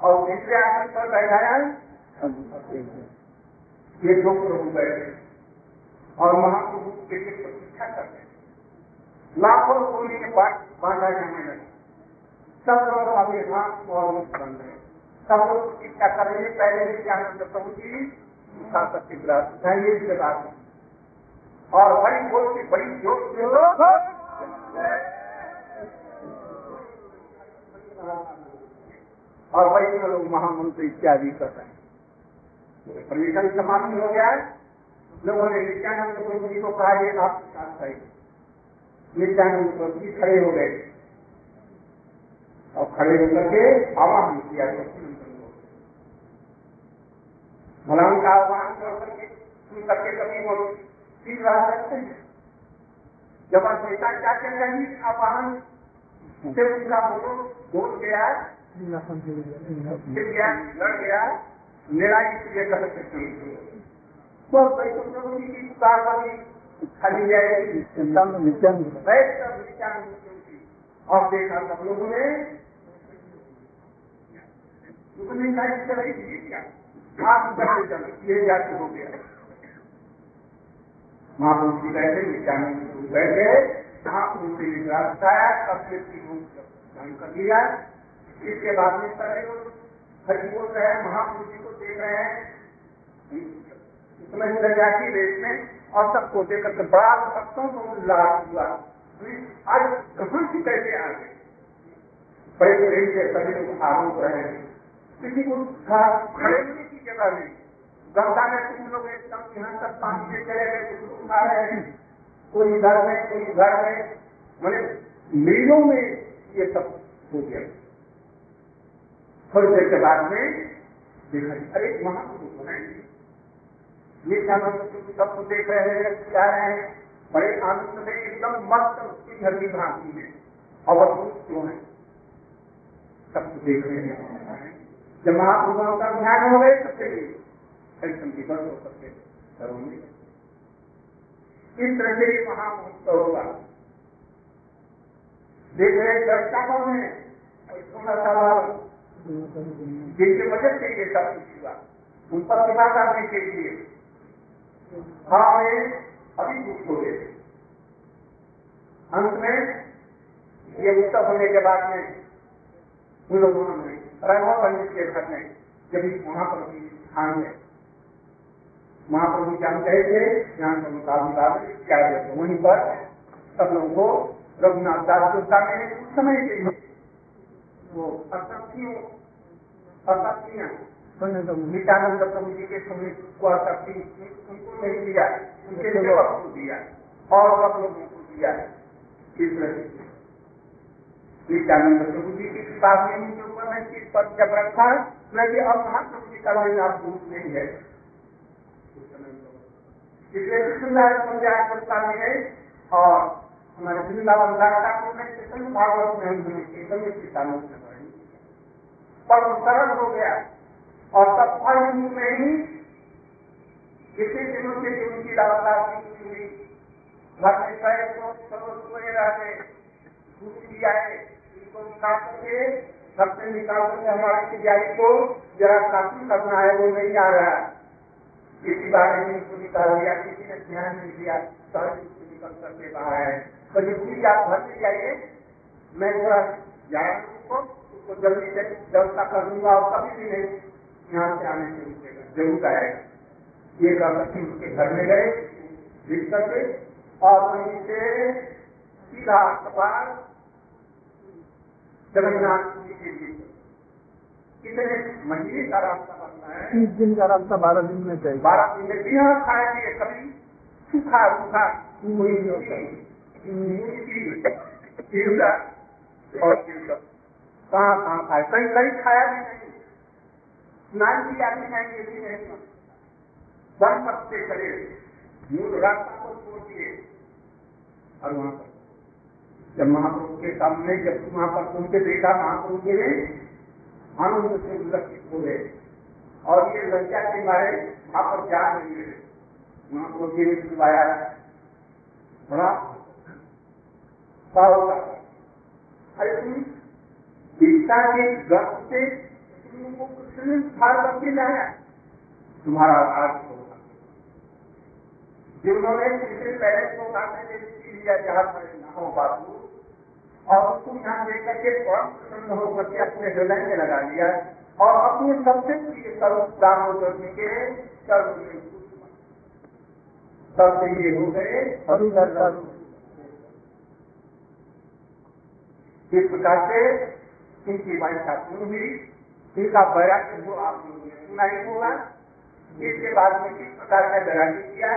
और तीसरे आसन पर बैठाया। ये दो प्रभु बैठे और महाप्रभु के लिए प्रतीक्षा करते हैं। लाखों के पास बांधा जाने लगे। सब लोग अभी हाथ और बन गए सब लोग प्रतीक्षा कर रहे हैं। पहले नित्यानंद प्रभु जी और बड़ी बोल की बड़ी ज़ोर से और वही में लोग महामंत्र इत्यादि कर रहे हैं प्रवेशन समाप्त हो गया है? लोगों ने नित्यानंद को कहा, ये आपके साथ नित्यानंद खड़े हो गए। और खड़े होकर के आवाहन किया भगवान का आह्वान करके सुन करके कभी वो ठीक रह सकते हैं जब नेता क्या कर रही आह्वान से उनका मुकुट बोल गया गया लड़ गया लड़ाई इसलिए कर सकते तो वैष्णव प्रभु जी की पुकार कभी खाली जाएगी और देखा सब लोगों ने का रही आप चलते चले ये जाति हो गया। महापुरुष जी कहते नित्यानंद बैठे आप उनसे फिर की रूप धारण कर लिया इसके बाद में सारे लोग हरि बोल रहे हैं, महापुरुष जी को देख रहे हैं। इसमें जनजाति देश में और सबको देख करके बड़ा भक्तों को उल्लास हुआ। आज कहाँ से कैसे आ गए? बड़े प्रेम से सभी लोग आरोप रहे हैं। किसी को खड़े की जगह नहीं गंगा में तुम लोग एकदम यहाँ तक पानी में चले गए उठा रहे हैं। कोई घर में, कोई घर में। मैंने मीलों में ये सब हो गया। थोड़ी देर के बाद में देखा अरे वहाँ तो है नित्यानंद सबको देख रहे हैं, जा रहे हैं। बड़े आनंद में, एकदम मस्त उसकी घर की भ्रांति में। अवधूत क्यों है। सबको देख रहे हैं। जब महाप्रभुओं का ध्यान हो गए सबके लिए ऐसा की बस हो सकते करूँगी इस तरह से महामहोत्सव होगा। देख रहे दर्शा कौन है जिनकी वजह से ये सब कुछ हुआ, उन पर कृपा करने के लिए। हाँ अभी दुख हो गए। अंत में ये उत्सव होने के बाद में उन लोगों ने रघुवा पंडित के घर में जब महाप्रभु स्थान में महाप्रभु जान गए थे ज्ञान का मुकाबला क्या देते वहीं पर सब लोगों को रघुनाथ दास गुप्ता ने उस समय के लिए वो असक्तियों असक्तियाँ नित्यानंद प्रभु जी के समय को असक्ति उनको नहीं दिया उनके सेवक को दिया और सब लोगों को दिया। इस तरह से नित्यानंद प्रभु जी की कृपा में उनके ऊपर में चीज़ पर जब रखा न कि अब महाप्रभु जी का आप दूध नहीं है इसलिए कृष्णदास पंजाब संस्था में है और हमारे वृंदावन दास ठाकुर ने चेतन भागवत में हमने चेतन किसानों से पढ़ी पर सरल हो गया और तब फल में ही किसी दिनों से उनकी लाभदार हुई घर में गए तो सर्व सोए रहे दूध भी आए इनको निकाल करके घर से निकाल करके हमारे तैयारी को जरा शासन करना है, वो नहीं आ रहा। किसी बारे में उसको निकाल दिया किसी ने ध्यान नहीं दिया सहज उसको निकल करके बाहर है तो ये आप घर में जाइए, मैं थोड़ा जाया उसको उसको जल्दी से व्यवस्था कर दूँगा और कभी भी नहीं यहाँ से आने से रुकेगा। ज़रूर आएगा। ये करके उसके घर में गए लिख करके, और वहीं से सीधा कपाल जगन्नाथ जी के लिए कितने महीने का रास्ता बनता है? तीस दिन का रास्ता बारह दिन में चाहिए बारह दिन में बिना खाएँगे कभी सूखा रूखा कोई चिड़ुआ और कहाँ कहाँ खाए? कहीं कहीं खाया भी नहीं। स्नान भी आदमी जाएँगे भी नहीं। वन पत्ते करे मूल रास्ता को छोड़ दिए। और वहाँ पर जब महाप्रभु के सामने जब वहाँ पर उनके देखा महाप्रभु के आनंद से उल्लखित हो गए। और ये लज्जा के मारे वहाँ पर जा रहे महाप्रभु जी ने सुनवाया बड़ा होगा अरे तुम दीक्षा के गर्भ से तुमको कृष्ण ने उद्धार लाया तुम्हारा आधार होगा जिन्होंने पिछले पहले को काटने के लिया, जहाँ पर न हो बाबू और उसको यहाँ देख के प्रसन्न होकर के अपने हृदय में लगा लिया और अपने सबसे प्रिय सर्व दामोदर करने के सर्व में तब से ये हो गए। इस प्रकार से इनकी वाइफा शुरू हुई। इनका वैराग्य जो आप लोगों ने सुना ही होगा इसके बाद में किस प्रकार का वैराग्य किया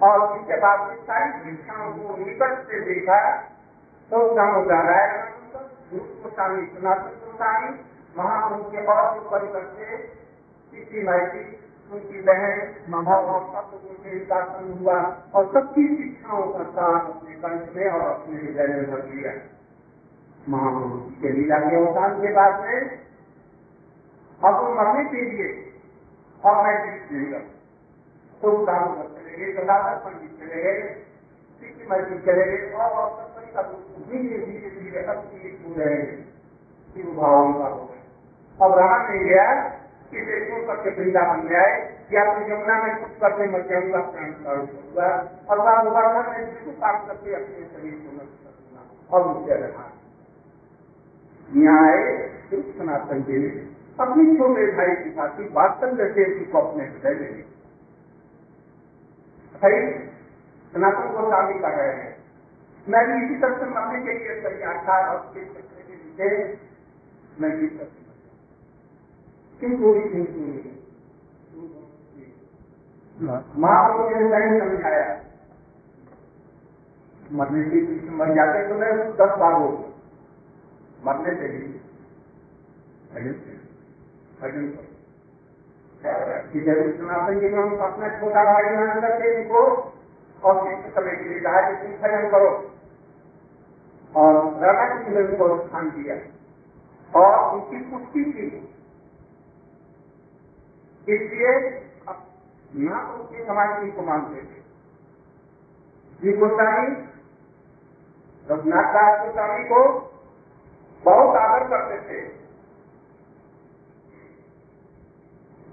और इसके बाद में सारी शिक्षाओं को निकट से देखा। तो नारायण गोस्वामी सनातन गोस्वामी महाप्रभु के और जो परिकर किसी महती उनकी बहन मामा से हुआ और सबकी शिक्षाओं का साथ अपने कंठ में और अपने हृदय में भर लिया महाप्रभु के लीला के अवसान के बाद में अब वो मरने के लिए और मैं जीत नहीं कर तो काम चले गए गदाधर पंडित चले गए सिक्की मस्जिद चले गए और का धीरे धीरे धीरे अब पीड़ित हो रहे शिव भाव उनका हो गया अब रहा नहीं गया कि देखो करके वृंदावन में आए या तो यमुना में कुछ करके मर जाऊँगा प्राण काल हुआ और वहाँ दोबारा मैं जिसको काम करके अपने शरीर को नष्ट करूँगा और मुझसे रहा। तो सनातन जी ने अपनी छोटे भाई की साथी वास्तव देव जी को अपने हृदय में। सनातन गोस्वामी कर रहे हैं। मैं भी इसी तरह से मरने के लिए तैयार था और किस चक्कर के नीचे मैं भी क्यों पूरी क्यों पूरी महाप्रभु ने नहीं समझाया। मरने के पीछे मर जाते तो मैं दस बार हो मरने से ही छोटा भाई इनको और शिष्ट समय के लिए कहा कि तुम करो। और कृष्ण ने उनको स्थान दिया। और उनकी पुष्टि की। इसलिए ना उनकी समाज जी को मानते थे। जी गोस्वामी, रघुनाथ दास गोस्वामी को बहुत आदर करते थे।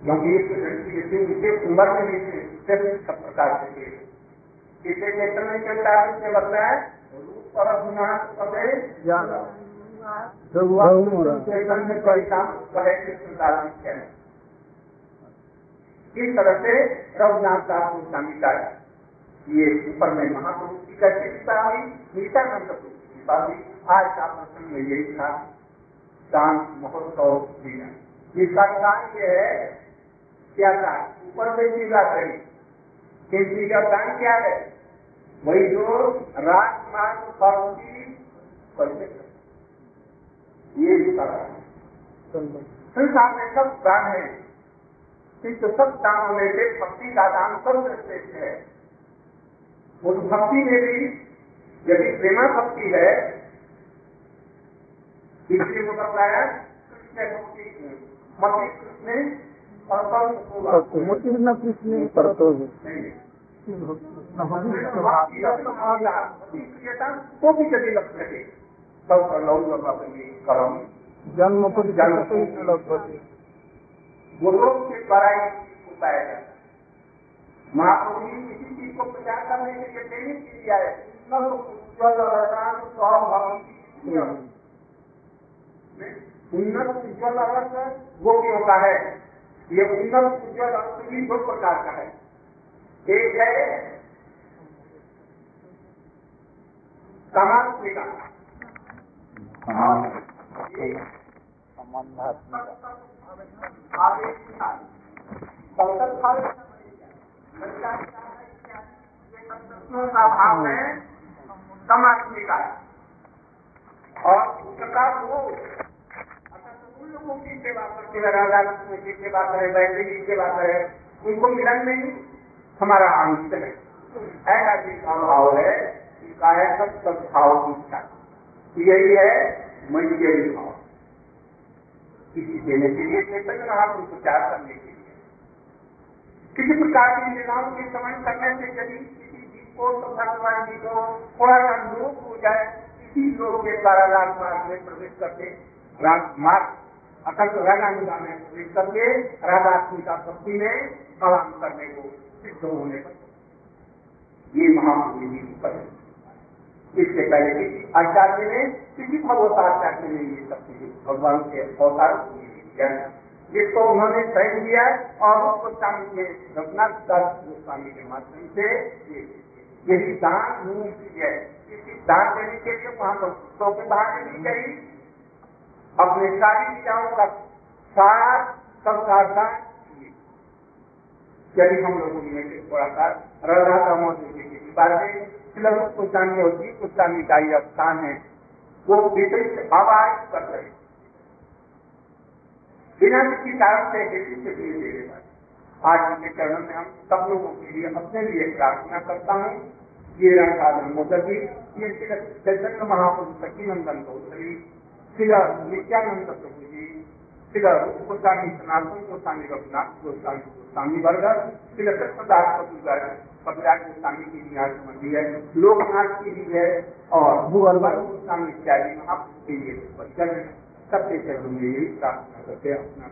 इसे उम्र में भी थे सब प्रकार से थे इसे चेतन में चलता है लगता है। इस तरह से रघुनाथ दास गोस्वामी का ये ऊपर में महापुरुष की कैसे कृपा हुई नित्यानंद पुरुष की कृपा हुई आज का प्रसंग में यही था। दान महोत्सव दिया इसका दान ये है क्या था ऊपर में बात रही किसी का दान क्या है? वही जो राजमार्ग पार्वती परिचय ये संसार में सब दान है। किंतु सब दानों में से भक्ति का दान सर्वश्रेष्ठ है। उस भक्ति में भी यदि प्रेमा भक्ति है इसलिए वो बताया कृष्ण भक्ति। मति कृष्ण और कृष्ण जन्म पर जन्म गुरुओं के द्वारा ही उपाय है महाप्रभु किसी चीज़ को प्रचार करने के लिए देने के लिए आए उन्नत उज्ज्वल अर्थ वो भी होता है। ये उन्नत उज्ज्वल अर्थ भी दो प्रकार का है। एक है समात्मिका का भाव है समात्मिका और उसका वो उन लोगों की सेवा करते हैं राधा कृष्ण की सेवा करे वैद्य की सेवा करे उनको मिलन में ही हमारा आनंद है। ऐसा जिसका भाव है है सब सद्भाव इच्छा। यही है मंजरी भाव। किसी देने के लिए चेतन रहा प्रचार करने के लिए। किसी प्रकार की लीलाओं के समझ करने से यदि किसी जीव को तो भगवान जी को थोड़ा सा लोग हो जाए इसी लोग के द्वारा राजमार्ग में प्रवेश करके, राजमार्ग, अखंड रागानुदान है प्रवेश करके राधात्मिका शक्ति में कलाम करने को सिद्ध होने पर। ये महापुरुष जी की पद्धति इससे पहले किसी आचार्य ने किसी भगवताचार्य ने ये सब चीज़ें भगवान के अवतार जिसको उन्होंने स्वयं किया और उसको स्वामी के रघुनाथ दास गोस्वामी के माध्यम से यही दान भूमि की है। किसी दान देने के लिए वहाँ पर की बाहर नहीं गई अपने सारी क्रियाओं का सार सबका दान यदि हम लोगों ने थोड़ा सा राधा दामोदर जी की बात में तिलक गोस्वामी और जी गोस्वामी का यह स्थान है। वो विपरीत आवाज़ कर रहे बिना किसी कारण से हेतु से दिए दे रहे आज के चरण में हम सब लोगों के लिए अपने लिए प्रार्थना करता हूँ। ये दामोदर जी ये चैतन्य महापुरुष सखीनंदन गौतरी शिला नित्यानंद प्रभु जी शिला रूप गोस्वामी सनातन गोस्वामी रघुनाथ गोस्वामी गोस्वामी वर्गर गोस्वामी की निहार मंदिर है। लोकनाथ की भी है और गोस्वामी इत्यादि महापुरुष के लिए वचन है। सबके में यही प्रार्थना करके अपना